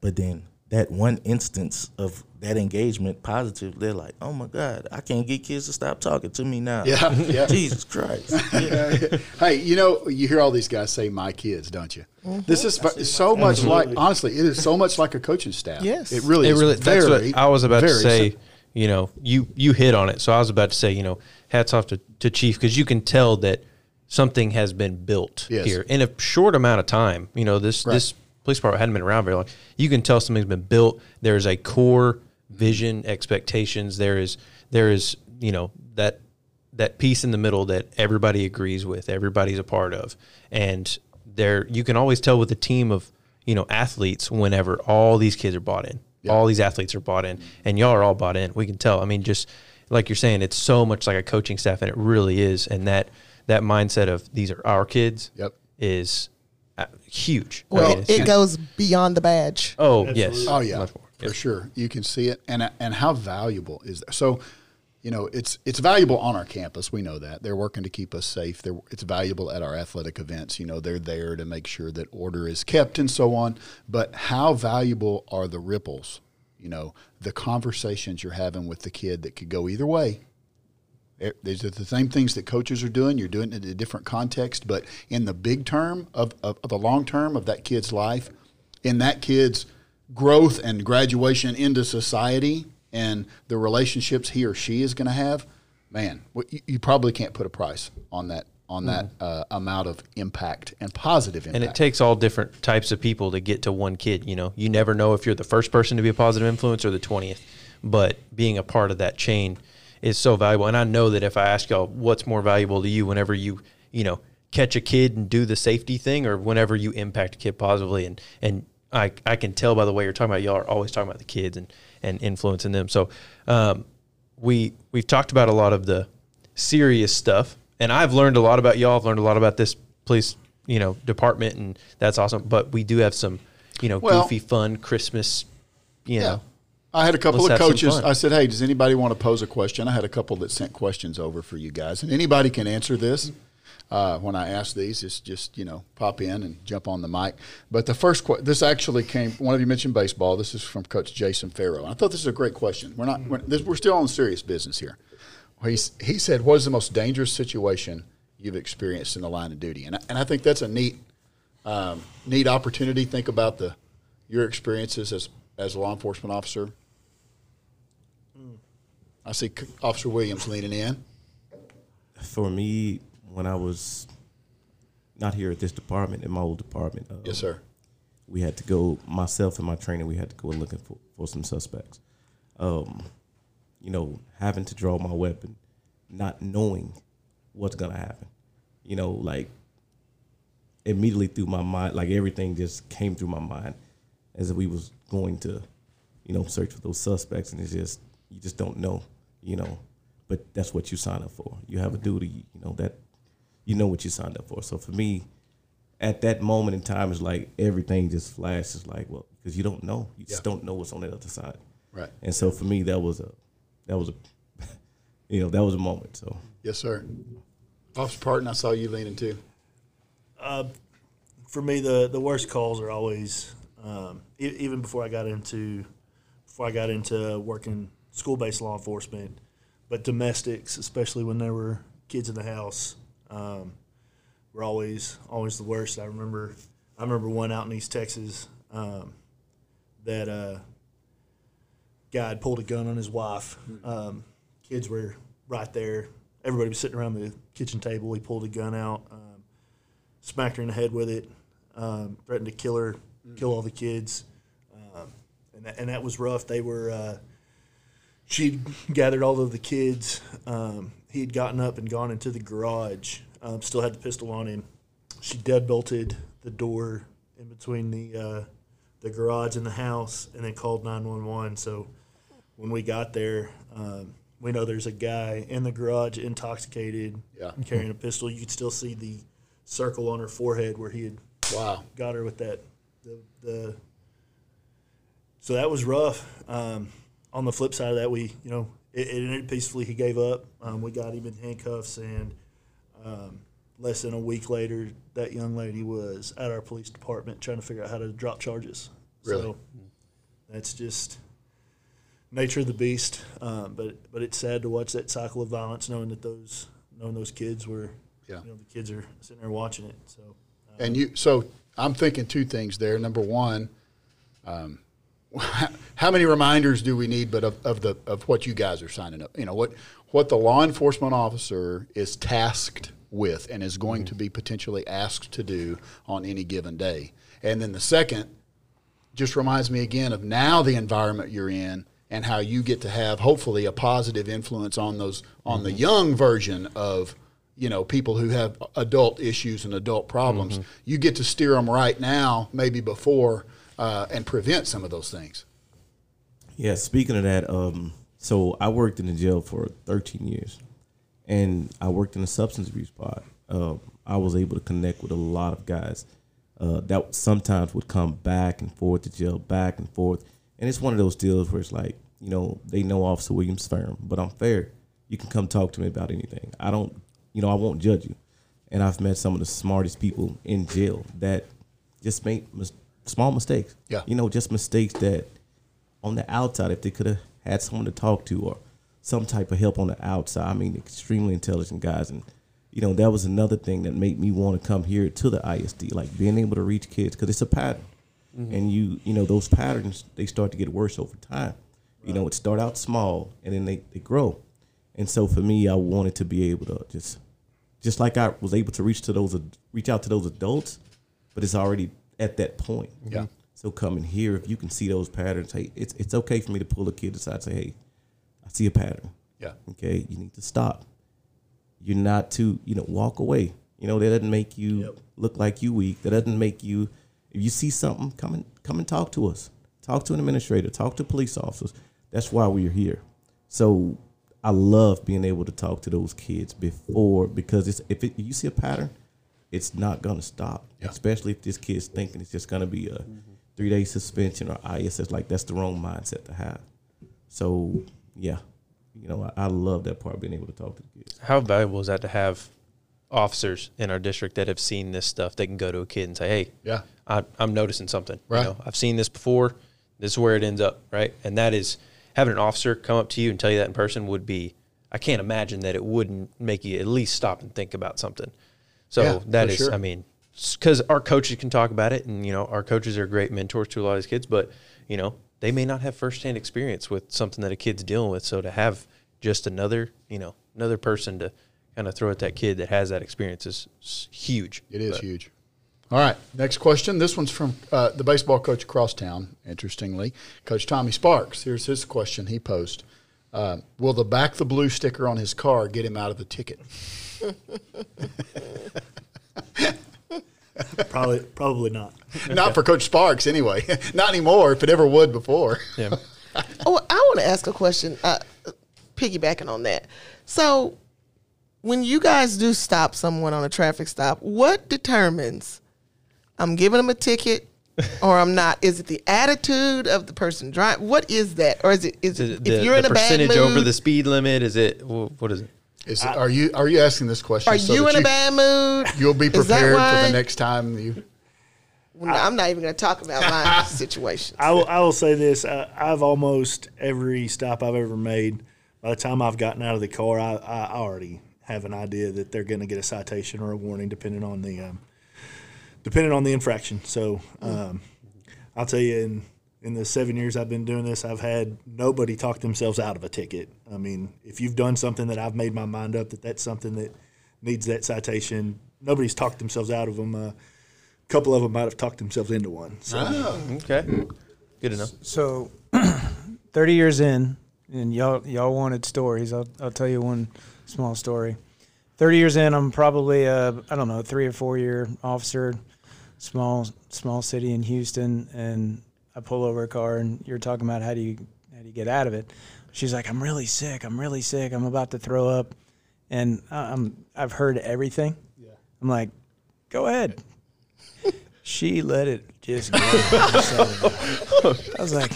But then that one instance of that engagement positive, they're like, oh my God, I can't get kids to stop talking to me now. Yeah, yeah. [LAUGHS] Jesus Christ. [LAUGHS] Yeah. hey, you know, you hear all these guys say "my kids," don't you? Mm-hmm. This is fu- so much like, honestly, it is so much like a coaching staff. Yes. it really, it is really that's very, what I was about to say. sim- You know, you you hit on it. So I was about to say, you know, hats off to, to Chief because you can tell that something has been built Yes. here in a short amount of time. You know, this Right. this police department hadn't been around very long. You can tell something's been built. There is a core vision, expectations. There is there is you know that that piece in the middle that everybody agrees with, everybody's a part of, and there you can always tell with a team of you know athletes whenever all these kids are bought in, all these athletes are bought in, and y'all are all bought in. We can tell. I mean, just like you're saying, it's so much like a coaching staff, and it really is. And that that mindset of these are our kids, Yep. is uh, huge. I Well, mean, it huge. goes beyond the badge. Oh yes. Oh yeah, For sure. You can see it, and and how valuable is that? So, you know, it's it's valuable on our campus. We know that they're working to keep us safe. They're, it's valuable at our athletic events. You know, they're there to make sure that order is kept and so on. But how valuable are the ripples? You know, the conversations you're having with the kid that could go either way. Eh, These are the same things that coaches are doing. You're doing it in a different context, but in the big term of, of, of the long term of that kid's life, in that kid's growth and graduation into society and the relationships he or she is going to have, man, you, you probably can't put a price on that on that uh, amount of impact and positive impact. And it takes all different types of people to get to one kid. You know, you never know if you're the first person to be a positive influence or the twentieth. But being a part of that chain is so valuable. And I know that if I ask y'all what's more valuable to you whenever you, you know, catch a kid and do the safety thing or whenever you impact a kid positively and and I, I can tell by the way you're talking about y'all are always talking about the kids and, and influencing them. So um, we we've talked about a lot of the serious stuff and I've learned a lot about y'all. I've learned a lot about this police, you know, department and that's awesome. But we do have some, you know, Well- goofy fun Christmas, you Yeah. know. I had a couple Let's of coaches. I said, "Hey, does anybody want to pose a question?" I had a couple that sent questions over for you guys, and anybody can answer this. Uh, when I ask these, it's just you know pop in and jump on the mic. But the first question, this actually came. One of you mentioned baseball. This is from Coach Jason Farrow. I thought this is a great question. We're not. We're, this, we're still on serious business here. He he said, "What is the most dangerous situation you've experienced in the line of duty?" And I, and I think that's a neat um, neat opportunity. Think about the your experiences as as a law enforcement officer. I see Officer Williams leaning in. For me, when I was not here at this department, in my old department, uh, Yes, sir. we had to go myself and my trainer we had to go looking for, for some suspects. Um, you know having to draw my weapon not knowing what's gonna happen you know like immediately through my mind like everything just came through my mind as if we was going to you know search for those suspects and it's just you just don't know you know. But that's what you sign up for. You have a duty you know that you know what you signed up for so for me at that moment in time, it's like everything just flashes like, well, because you don't know, you just Yeah. don't know what's on the other side. Right. And so for me, that was a, that was a, [LAUGHS] you know, that was a moment. So Yes, sir. Officer Parton, I saw you leaning too. for me, the the worst calls are always um, e- even before I got into before I got into working school based law enforcement, but domestics, especially when there were kids in the house, um, were always always the worst. I remember I remember one out in East Texas um, that uh, guy had pulled a gun on his wife. Um, kids were right there. Everybody was sitting around the kitchen table. He pulled a gun out. Um, smacked her in the head with it, um, threatened to kill her, kill all the kids, um, and that, and that was rough. They were uh, she gathered all of the kids. Um, he had gotten up and gone into the garage. Um, still had the pistol on him. She deadbolted the door in between the uh, the garage and the house, and then called nine one one. So when we got there, um, we know there's a guy in the garage intoxicated, Yeah. carrying a pistol. You could still see the circle on her forehead where he had Wow. got her with that. The, the so that was rough. Um, on the flip side of that, we you know it, it ended peacefully. He gave up. Um, we got him in handcuffs, and um, less than a week later, that young lady was at our police department trying to figure out how to drop charges. Really? So that's just nature of the beast. Um, but but it's sad to watch that cycle of violence, knowing that those knowing those kids were, Yeah. you know, the kids are sitting there watching it. So. And you, so I'm thinking two things there. Number one, um, [LAUGHS] how many reminders do we need, but of, of the of what you guys are signing up? You know what what the law enforcement officer is tasked with and is going to be potentially asked to do on any given day. And then the second just reminds me again of now the environment you're in and how you get to have hopefully a positive influence on those on the mm-hmm. young version of you know people who have adult issues and adult problems mm-hmm. you get to steer them right now maybe before uh, and prevent some of those things Yeah, speaking of that, um, so I worked in the jail for 13 years, and I worked in a substance abuse pod. Uh, I was able to connect with a lot of guys uh, that sometimes would come back and forth to jail, back and forth, and it's one of those deals where it's like, you know, they know Officer Williams firm, but I'm fair. You can come talk to me about anything. I don't, you know, I won't judge you. And I've met some of the smartest people in jail that just make mis- small mistakes. Yeah. You know, just mistakes that on the outside, if they could have had someone to talk to or some type of help on the outside, I mean, extremely intelligent guys. And, you know, that was another thing that made me want to come here to the ISD, like being able to reach kids because it's a pattern. Mm-hmm. And you, you know, those patterns, they start to get worse over time. You know, it start out small and then they, they grow. And so for me, I wanted to be able to just, just like I was able to reach to those, reach out to those adults, but it's already at that point. Yeah. Mm-hmm. So coming here, if you can see those patterns, hey, it's it's okay for me to pull a kid aside and say, hey, I see a pattern. Yeah. Okay, you need to stop. You're not to, you know, walk away. You know, that doesn't make you look like you weak. That doesn't make you if you see something, come and come and talk to us. Talk to an administrator, talk to police officers. That's why we're here. So I love being able to talk to those kids before because it's if, it, if you see a pattern, it's not gonna stop. Especially if this kid's thinking it's just gonna be a mm-hmm. three day suspension or ISS. Like that's the wrong mindset to have. So yeah, you know I, I love that part being able to talk to the kids. How valuable is that to have officers in our district that have seen this stuff? They can go to a kid and say, "Hey, Yeah. I, I'm noticing something. Right. You know, I've seen this before. This is where it ends up, right? And that is having an officer come up to you and tell you that in person would be. I can't imagine that it wouldn't make you at least stop and think about something. So Yeah, that is, sure. I mean, because our coaches can talk about it, and you know, our coaches are great mentors to a lot of these kids, but you know, they may not have firsthand experience with something that a kid's dealing with. So to have just another, you know, another person to kind of throw at that kid that has that experience is, is huge. It is But- huge. All right, next question. This one's from uh, the baseball coach across town, interestingly. Coach Tommy Sparks. Here's his question he posed uh, Will the back the blue sticker on his car get him out of the ticket? [LAUGHS] Probably, probably not. Not for Coach Sparks, anyway. [LAUGHS] Not anymore, if it ever would before. Yeah. [LAUGHS] Oh, I want to ask a question, uh, piggybacking on that. So, when you guys do stop someone on a traffic stop, what determines I'm giving them a ticket or I'm not? Is it the attitude of the person driving? What is that, or is it is Is it it the, if you're in the a bad percentage mood? over the speed limit? Is it what is it? Is it, are you are you asking this question? are so you that in a bad mood? You'll be prepared for the next time you. Well, I'm not even going to talk about my [LAUGHS] situation. I will, I will say this: uh, I've almost every stop I've ever made. By the time I've gotten out of the car, I, I already have an idea that they're going to get a citation or a warning, depending on the um, depending on the infraction. So um, I'll tell you, in in the seven years I've been doing this, I've had nobody talk themselves out of a ticket. I mean, if you've done something that I've made my mind up that that's something that needs that citation, nobody's talked themselves out of them. Uh, a couple of them might have talked themselves into one. So. Okay, good enough. So, [CLEARS THROAT] 30 years in, and y'all y'all wanted stories. I'll I'll tell you one small story. 30 years in, I'm probably a I don't know three or four year officer, small small city in Houston, and I pull over a car, and you're talking about how do you how do you get out of it? She's like, I'm really sick. I'm really sick. I'm about to throw up, and I- I'm I've heard everything. I'm like, go ahead. [LAUGHS] She let it just go. I was like,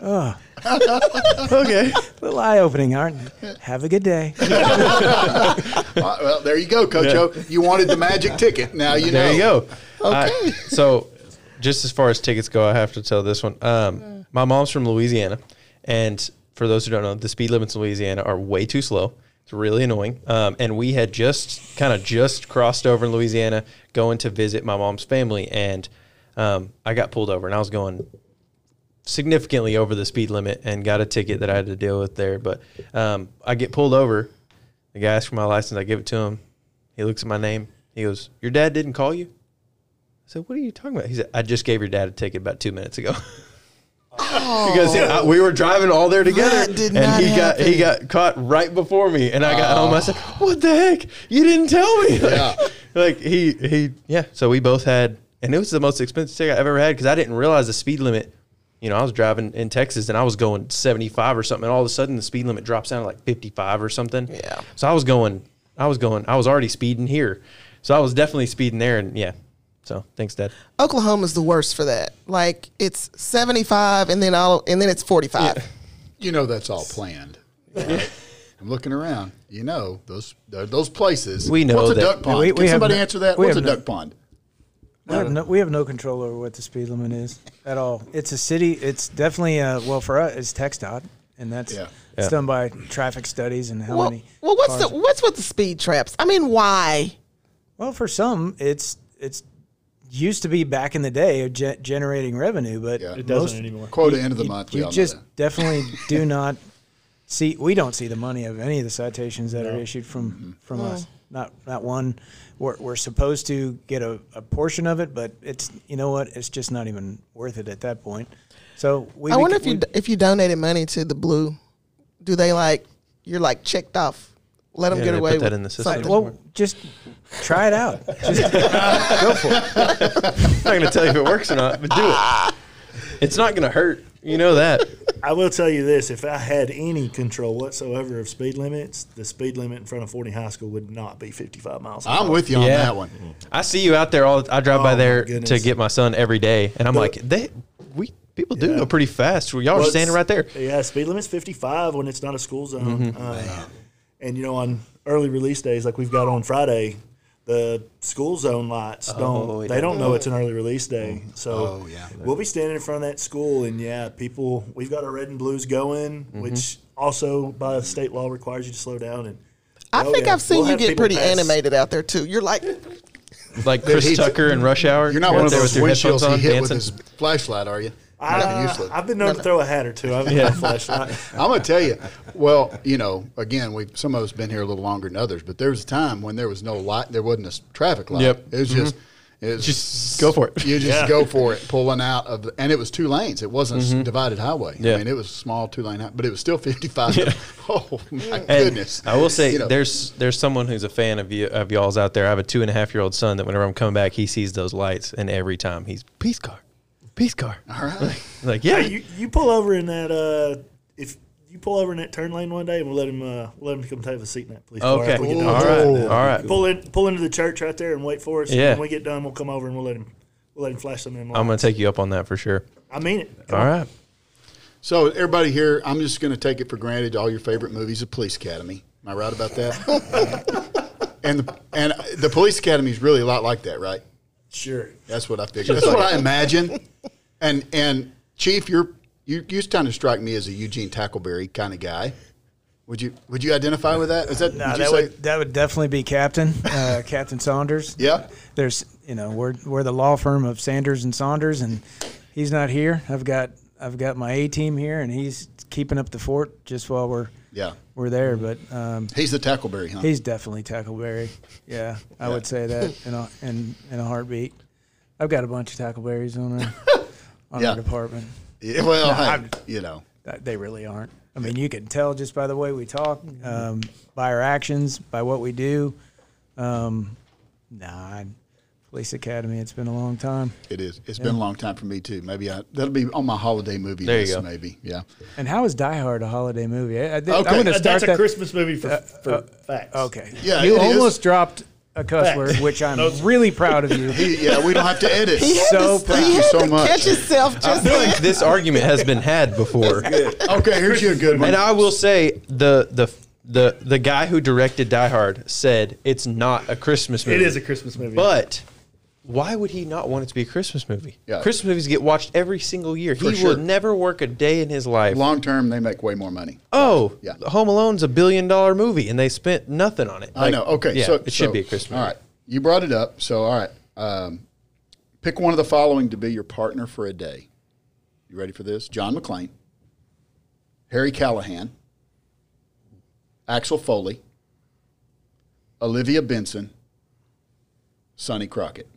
oh, [LAUGHS] okay. A little eye opening, aren't you? Have a good day. Uh, [LAUGHS] well, there you go, Coach O. You wanted the magic ticket. Now you know. There you go. Okay. so, just as far as tickets go, I have to tell this one. Um, my mom's from Louisiana, and for those who don't know, the speed limits in Louisiana are way too slow. It's really annoying. Um, and we had just kind of just crossed over in Louisiana, going to visit my mom's family, and um, I got pulled over, and I was going significantly over the speed limit and got a ticket that I had to deal with there. But um, I get pulled over. The guy asks for my license. I give it to him. He looks at my name. He goes, "Your dad didn't call you?" Said, "What are you talking about?" He said, "I just gave your dad a ticket about two minutes ago." [LAUGHS] because I- we were driving all there together, and he got he got caught right before me, and I got home. I said, "What the heck? You didn't tell me!" Yeah. [LAUGHS] like he he yeah. So we both had, and it was the most expensive ticket I've ever had because I didn't realize the speed limit. You know, I was driving in Texas and I was going 75 or something, and all of a sudden the speed limit drops down to like 55 or something. Yeah. So I was going, I was going, I was already speeding here, so I was definitely speeding there, and yeah. So thanks, Dad. Oklahoma's the worst for that. Like it's 75 and then all and then it's 45. You know that's all planned. [LAUGHS] I'm looking around. You know those those places. We know What's a that- duck pond? We- we Can somebody no- answer that? What's a no- duck pond? We have, no, we have no control over what the speed limit is at all. It's a city. It's definitely uh, well for us. It's TxDOT, and that's Yeah. it's Yeah. done by traffic studies and how Well, many. well, what's cars- the what's with the speed traps? I mean, why? Well, for some, it's it's used to be back in the day of ge- generating revenue, but Yeah. It doesn't anymore. Quota end of the you, month. We You just definitely [LAUGHS] do not see. We don't see the money of any of the citations that are issued from Mm-hmm. from us. Not not one. We're, we're supposed to get a, a portion of it, but it's you know what? It's just not even worth it at that point. So we. I wonder bec- if you we- if you donated money to the blue, do they like you're like checked off. Let them Yeah, get away put that in the system. something. Well, just try it out. Just [LAUGHS] go for it. I'm not going to tell you if it works or not, but do it. It's not going to hurt. You know that. I will tell you this: if I had any control whatsoever of speed limits, the speed limit in front of Forney High School would not be 55 miles. an I'm with you on Yeah. that one. I see you out there all. I drive Oh, by there to get my son every day, and I'm The- like, they we people do Yeah. go pretty fast. Y'all are standing right there. Yeah, speed limit's 55 when it's not a school zone. Mm-hmm. Uh, and you know, on early release days like we've got on Friday, the school zone lights don't. Oh, they don't know it's an early release day. So Oh, yeah. we'll be standing in front of that school, and yeah, people. We've got our red and blues going, Mm-hmm. which also by state law requires you to slow down. And I oh, think yeah, I've seen we'll you get pretty pass- animated out there too. You're like, Like Chris Tucker and Rush Hour. You're not right one of those with your headphones windshields he on, hit with dancing. his flashlight, are you? I, Nothing useless. I've been known to throw a hat or two. I've [LAUGHS] Yeah. yeah. a flashlight. I'm gonna tell you. Well, you know, again, we some of us been here a little longer than others, but there was a time when there was no light, there wasn't a traffic light. Yep. It was mm-hmm. just, it was Just go for it. You just Yeah. go for it, pulling out of, the, and it was two lanes. It wasn't a s- mm-hmm. divided highway. Yeah. I mean, it was a small two lane, but it was still 55. [LAUGHS] Oh my And goodness! I will say, You know, there's there's someone who's a fan of you of y'all's out there. I have a two and a half year old son that whenever I'm coming back, he sees those lights, and every time he's peace car, peace car. all right. [LAUGHS] Like yeah, Hey, you, you pull over in that uh, if you pull over in that turn lane one day, and we'll let him uh, we'll let him come take a seat in that police car. okay, after we get all done. right, all right. Pull in pull into the church right there and wait for us. Yeah. When we get done, we'll come over and we'll let him we'll let him flash some of them. I'm gonna take you up on that for sure. I mean it. Come All on. right. So everybody here, I'm just going to take it for granted. All your favorite movies, of Police Academy. Am I right about that? [LAUGHS] and the, and the Police Academy is really a lot like that, right? Sure. That's what I figured. That's what I imagine. [LAUGHS] And and Chief, you're you you kind of strike me as a Eugene Tackleberry kind of guy. Would you would you identify with that? Is that No, would that say? would that would definitely be Captain uh, [LAUGHS] Captain Saunders. Yeah. There's you know we're we're the law firm of Sanders and Saunders, and he's not here. I've got I've got my A team here, and he's keeping up the fort just while we're Yeah. we're there. But um, He's the Tackleberry, huh? he's definitely Tackleberry. Yeah, I would say that in a in, in a heartbeat. I've got a bunch of Tackleberries on our on Yeah. our department. Yeah, well, No, hey, you know. They really aren't. I mean, you can tell just by the way we talk, um, by our actions, by what we do. Um, nah, I- Police Academy. It's been a long time. It is. It's been a long time for me too. Maybe I, that'll be on my holiday movie There you list. go. Maybe, yeah. And how is Die Hard a holiday movie? I, I, okay, I'm going to Uh, start That's a that. Christmas movie for, for uh, facts. Okay. Yeah, you it is. almost dropped a cuss Fact. word, which I'm really proud of you. [LAUGHS] He, yeah, we don't have to edit. [LAUGHS] he So to, proud. he Thank you had so to much. catch himself I feel like this argument has been had [LAUGHS] before. Okay, here's you a good one. And I will say the the the the guy who directed Die Hard said it's not a Christmas movie. It is a Christmas movie. But why would he not want it to be a Christmas movie? Yeah. Christmas movies get watched every single year. For he sure. will never work a day in his life. Long term, they make way more money. oh, Yeah. Home Alone's a billion dollar movie, and they spent nothing on it. I know. Okay, yeah, so it should so- be a Christmas. All movie. right, you brought it up. So, all right, um, pick one of the following to be your partner for a day. You ready for this? John McClane, Harry Callahan, Axel Foley, Olivia Benson, Sonny Crockett.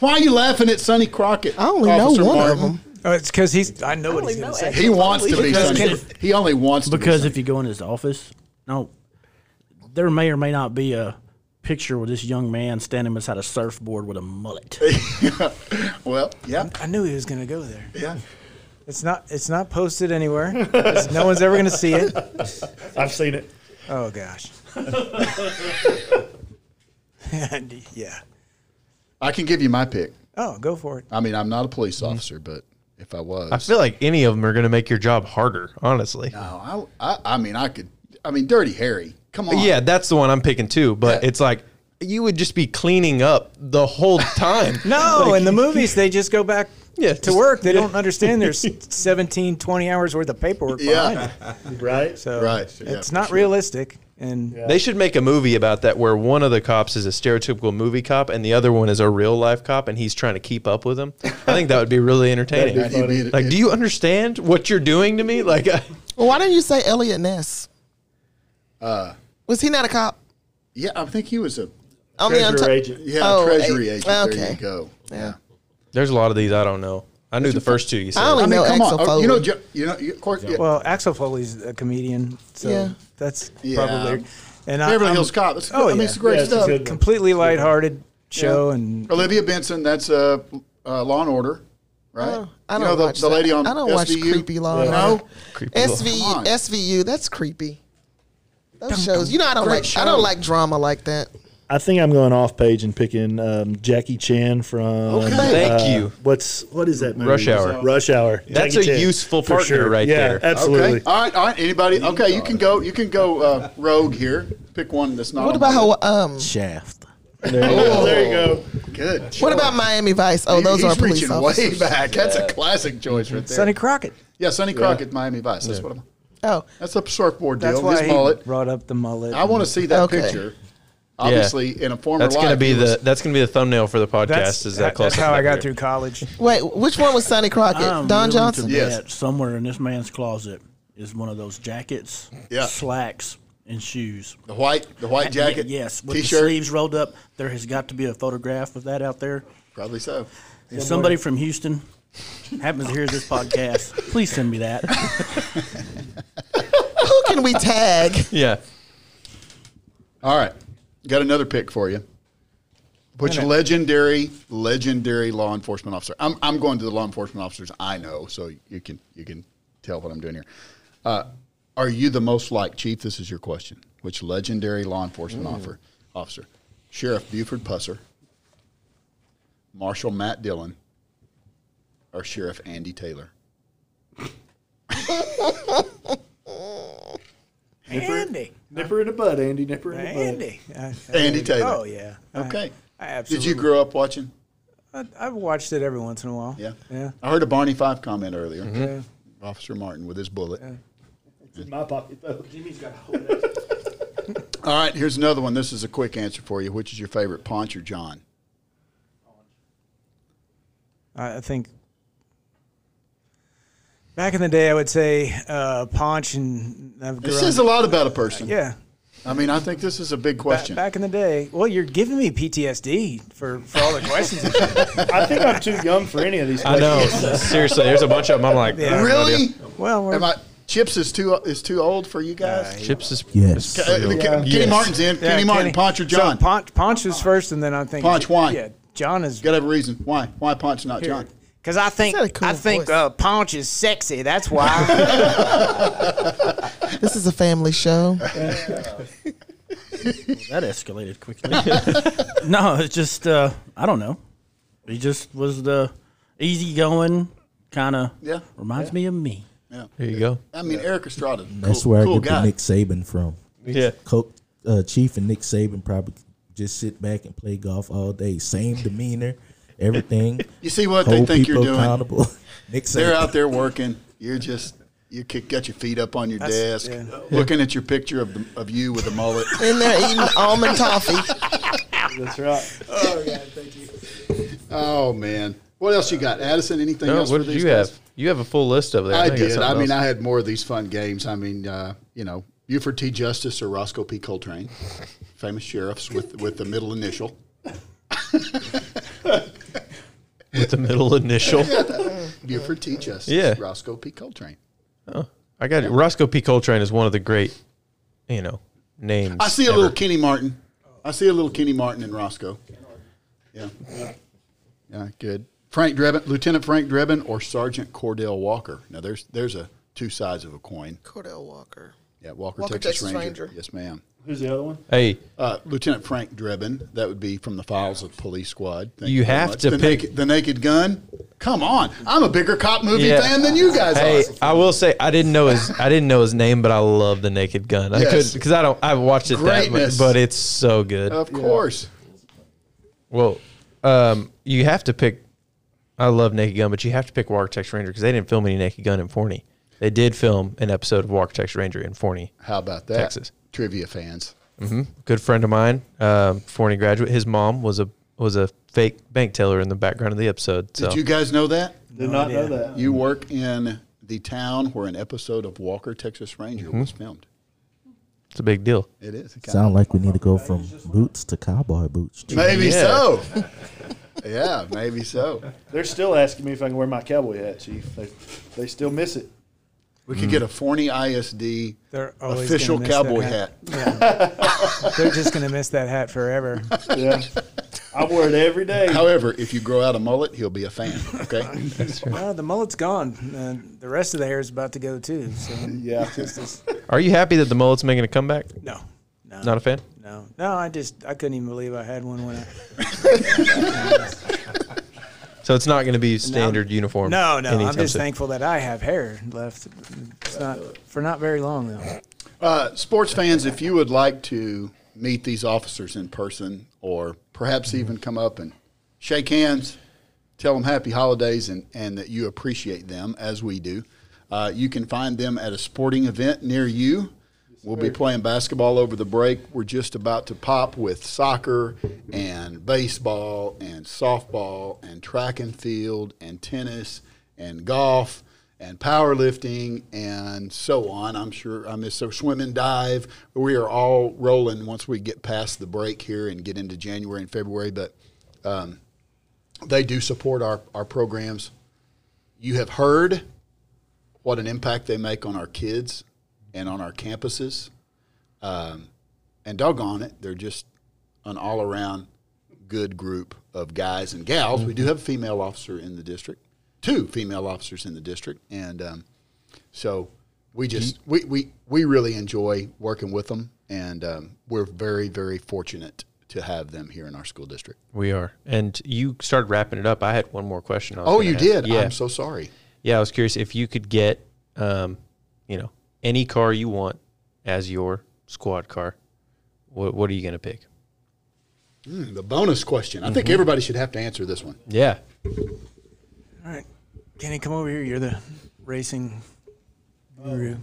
Why are you laughing at Sonny Crockett? I only know Officer one of them. Oh, it's because he's. I know what he's going to say. He wants to be Because Sonny. can- He only wants to Because be if you go in his office, no, there may or may not be a picture with this young man standing beside a surfboard with a mullet. Sonny. [LAUGHS] well, yeah, I knew he was going to go there. yeah. It's not. It's not posted anywhere. It's- no one's ever going to see it. [LAUGHS] I've seen it. Oh gosh. And, [LAUGHS] yeah. I can give you my pick. Oh, go for it. I mean, I'm not a police Mm-hmm. officer, but if I was, I feel like any of them are going to make your job harder. Honestly. no, I, I, I mean, I could. I mean, Dirty Harry. Come on. Yeah, that's the one I'm picking too. But Yeah. it's like you would just be cleaning up the whole time. [LAUGHS] No, in the movies they just go back [LAUGHS] Yeah, to just- work. They don't understand there's [LAUGHS] 17, 20 hours worth of paperwork behind Yeah. it. Right? So Right, yeah, it's for not sure. realistic. And They should make a movie about that where one of the cops is a stereotypical movie cop and the other one is a real life cop and he's trying to keep up with him. I think that would be really [LAUGHS] entertaining. Be He'd like, do you understand what you're doing to me? Like, I, Well, why don't you say Eliot Ness? Uh, Was he not a cop? yeah, I think he was a Only on Treasurer top- agent. yeah Oh, treasury a- agent. There you go. Yeah. there's a lot of these I don't know. I knew the first two you said. I only I mean, know come on. Axel Oh, You know, Foley. Jo- you know, you, of course, yeah. Well, Axel Foley's a comedian, so Yeah. that's Yeah. probably. And I- Beverly I'm Hills Cop. It's, Oh, I mean, yeah. it's great Yeah, it's a stuff. good one. completely lighthearted show, and Olivia Benson. That's uh, uh, Law and Order, right? Oh, I don't know the, watch the lady that. on I don't watch SVU? creepy Law and No, Order. Creepy little- SVU, on. SVU, that's creepy. Those shows, you know, I don't like. I don't like drama like that. I think I'm going off page and picking um, Jackie Chan from. Okay. Thank uh, you. What's what is that movie? Rush Hour. Rush Hour. That's Jackie a Chan. useful For partner right yeah, there. Absolutely. Okay. All right. All right. Anybody? Okay. You can go. You can go uh, rogue here. Pick one that's not. What on about how? Um, Shaft. There you go. There you go. Good. what about Miami Vice? Oh, those He's are police reaching officers. way back. That's a classic choice right there. Sonny Crockett. yeah, Sonny Crockett, Miami Vice. That's what I'm. Oh, That's a surfboard deal. That's why His he mullet. brought up the mullet. I want to see that Okay. picture. Obviously, in a former That's life, gonna be was- the that's gonna be the thumbnail for the podcast. That's, is that that- close? that's how I got through college. wait, which one was Sonny Crockett? I'm Don Johnson. To Yes. somewhere in this man's closet is one of those jackets, Yeah. slacks, and shoes. the white, the white jacket, Y- yes, with t-shirt. the sleeves rolled up. There has got to be a photograph of that out there. Probably so. If somebody from Houston happens to hear this podcast, please send me that. Who can we tag? Yeah. All right, got another pick for you. Which Wait minute. legendary, legendary law enforcement officer? I'm, I'm going to the law enforcement officers I know, so you can you can tell what I'm doing here. Uh, are you the most like chief? This is your question. Which legendary law enforcement officer? Officer, Sheriff Buford Pusser, Marshal Matt Dillon, or Sheriff Andy Taylor? [LAUGHS] Andy. Nipper in the bud, Andy. Nipper in the bud. Andy. I- I- Andy Taylor. Oh yeah. Okay. I, Did absolutely. you grow up watching? I, I've watched it every once in a while. Yeah. Yeah. I heard a Barney Fife comment earlier. Mm-hmm. Yeah. Officer Martin with his bullet. It's in my pocket though. Jimmy's got [LAUGHS] All right, here's another one. This is a quick answer for you. Which is your favorite, Ponch or John? I, I think back in the day, I would say uh, Ponch and I've This says a lot about a person. Yeah. I mean, I think this is a big question. back in the day. Well, you're giving me PTSD for, for all the questions. [LAUGHS] I think I'm too young for any of these. I know. Seriously, there's a bunch of them. I'm like, Yeah. I have no really? idea. well, we're, Am I, Chips is too is too old for you guys? Chips is Yes. Ke- uh, Kenny Yes. Martin's in. yeah, Kenny Martin, Ponch or John? So Ponch, Ponch was first, and then I think Ponch, why? Yeah, John is Got to have a reason. Why? Why Ponch, not John? Because I think got cool I think voice. uh, Ponch is sexy. That's why. [LAUGHS] This is a family show. that escalated quickly. [LAUGHS] no, it's just uh, I don't know. He just was the easygoing kind of. Yeah. Reminds me of me. Yeah. There you go. I mean, Erik Estrada. That's cool, where cool I get guy. the Nick Saban from. Yeah. Coach, uh, Chief and Nick Saban probably just sit back and play golf all day. Same demeanor, everything. [LAUGHS] You see what they think you're people doing? [LAUGHS] Nick They're out there working. You're just you kick, got your feet up on your That's- desk, yeah. looking at your picture of the, of you with a mullet. [LAUGHS] In there eating almond toffee. That's right. Oh God, thank you. Oh man, what else you got, Addison? Anything No, else? what for did these you guys? have? You have a full list of there. I know you got did. I mean, else. I had more of these fun games. I mean, uh, you know, Buford T. Justice or Roscoe P. Coltrane, famous sheriffs with with the middle initial. With the middle initial. [LAUGHS] Buford T. Justice, Yeah. Roscoe P. Coltrane. Oh, I got it. Roscoe P. Coltrane is one of the great, you know, names. I see a ever. little Kenny Martin. I see a little Kenny Martin in Roscoe. Yeah, yeah, good. Frank Drebin, Lieutenant Frank Drebin, or Sergeant Cordell Walker. Now, there's there's a two sides of a coin. Cordell Walker. Yeah, Walker, Walker, Texas, Texas Ranger. Ranger. Yes, ma'am. Who's the other one? Hey, Uh, Lieutenant Frank Drebin. That would be from the files of Police Squad. Thank You very have much. to the pick- naked, the Naked Gun. Come on, I'm a bigger cop movie Yeah. fan than you guys hey, are. I will say I didn't know his I didn't know his name, but I love the Naked Gun. I Yes. could because I don't I've watched it that much, but it's so good. Of course. Well, um, you have to pick. I love Naked Gun, but you have to pick Walker Texas Ranger because they didn't film any Naked Gun in Forney. They did film an episode of Walker Texas Ranger in Forney. How about that? Texas. Trivia fans. Good friend of mine, um, Forney graduate. His mom was a was a fake bank teller in the background of the episode. So Did you guys know that? Did not know that. You work in the town where an episode of Walker Texas Ranger was filmed. it's a big deal. It is. It Sound like we need to go from boots to cowboy boots. Chief. Maybe Yeah. so. [LAUGHS] Yeah, maybe so. They're still asking me if I can wear my cowboy hat, Chief. They, they still miss it. We could get a Forney ISD official gonna miss that cowboy hat. hat. They're just gonna miss that hat forever. Yeah. I wear it every day. However, if you grow out a mullet, he'll be a fan. Okay. [LAUGHS] Well, the mullet's gone. Uh, the rest of the hair is about to go too. So Yeah. just Are you happy that the mullet's making a comeback? no, no, Not a fan. no, no. I just I couldn't even believe I had one when I. [LAUGHS] [LAUGHS] So it's not going to be standard uniform. No, no. I'm just soon. thankful that I have hair left. It's not for not very long though. Uh, sports fans, if you would like to meet these officers in person, or perhaps even come up and shake hands, tell them happy holidays, and, and that you appreciate them as we do, uh, you can find them at a sporting event near you. We'll be playing basketball over the break. We're just about to pop with soccer and baseball and softball and track and field and tennis and golf and powerlifting and so on. I'm sure I miss so swim and dive. We are all rolling once we get past the break here and get into January and February. But um, they do support our, our programs. You have heard what an impact they make on our kids and on our campuses. Um, and doggone it, they're just an all around good group of guys and gals. We do have a female officer in the district, two female officers in the district. And um, so we just, we, we, we really enjoy working with them. And um, we're very, very fortunate to have them here in our school district. We are. And you started wrapping it up. I had one more question. Oh, you ask. did? Yeah. I'm so sorry. yeah, I was curious if you could get, um, you know, any car you want as your squad car. What, what are you going to pick? Mm, the bonus question. I think everybody should have to answer this one. Yeah. All right, Kenny, come over here. You're the racing guru.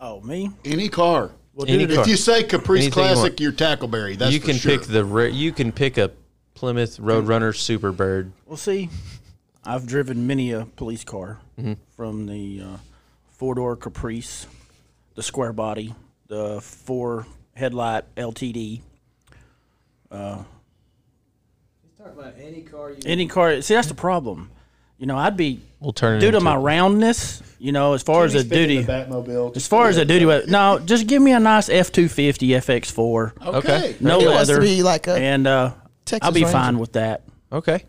Oh, me? Any car. Any if car. you say Caprice Anything Classic, want. you're Tackleberry. That's you for can sure. pick the ra- you can pick a Plymouth Roadrunner Superbird. Well, see, I've driven many a police car from the uh, four door Caprice, the square body, the four headlight LTD. Talking about any car you. Any car. See, that's the problem. You know, I'd be We'll turn due to into my roundness. You know, as far as a duty, the Batmobile. as far as a duty, wa- no, just give me a nice F two fifty FX four, Okay. no It wants to leather, be like a and uh, Texas I'll be Ranger. fine with that. Okay.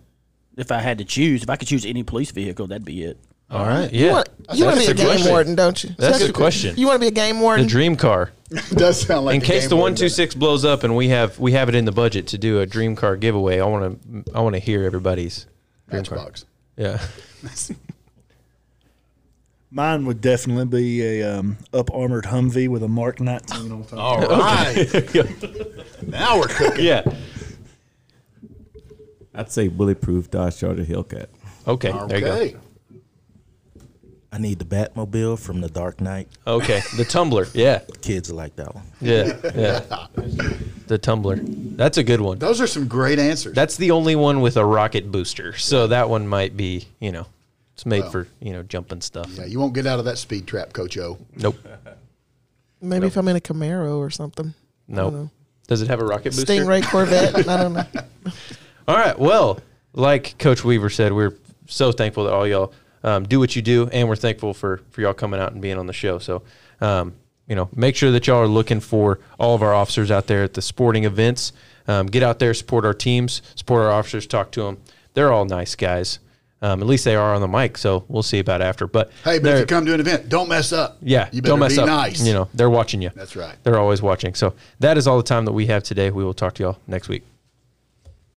If I had to choose, if I could choose any police vehicle, that'd be it. All right. Yeah. You want, you want to be a game question. warden, don't you? That's the question. You want to be a game warden? The dream car. [LAUGHS] does sound like In a case game the board, one two doesn't six blows up and we have we have it in the budget to do a dream car giveaway, I want to I want to hear everybody's it? dream car. Matchbox. Yeah. [LAUGHS] Mine would definitely be a um, up armored Humvee with a Mark 19 on top. All right. [LAUGHS] now we're cooking. yeah. I'd say bulletproof Dodge Charger Hellcat. Okay. There you go. Okay. I need the Batmobile from The Dark Knight. Okay. The tumbler. Yeah. Kids like that one. Yeah. Yeah. The tumbler. That's a good one. Those are some great answers. That's the only one with a rocket booster. So that one might be, you know, it's made Well. for, you know, jumping stuff. yeah, you won't get out of that speed trap, Coach O. Nope. Maybe if I'm in a Camaro or something. Nope. Does it have a rocket booster? Stingray Corvette. I don't know. [LAUGHS] All right. Well, like Coach Weaver said, we're so thankful that all y'all um, do what you do, and we're thankful for for y'all coming out and being on the show. So, um, you know, make sure that y'all are looking for all of our officers out there at the sporting events. Um, get out there, support our teams, support our officers, talk to them. They're all nice guys. Um, at least they are on the mic. So we'll see about after. But Hey, but if you come to an event, don't mess up. yeah, you better don't mess be up. nice. You know, they're watching you. That's right. They're always watching. So that is all the time that we have today. We will talk to y'all next week.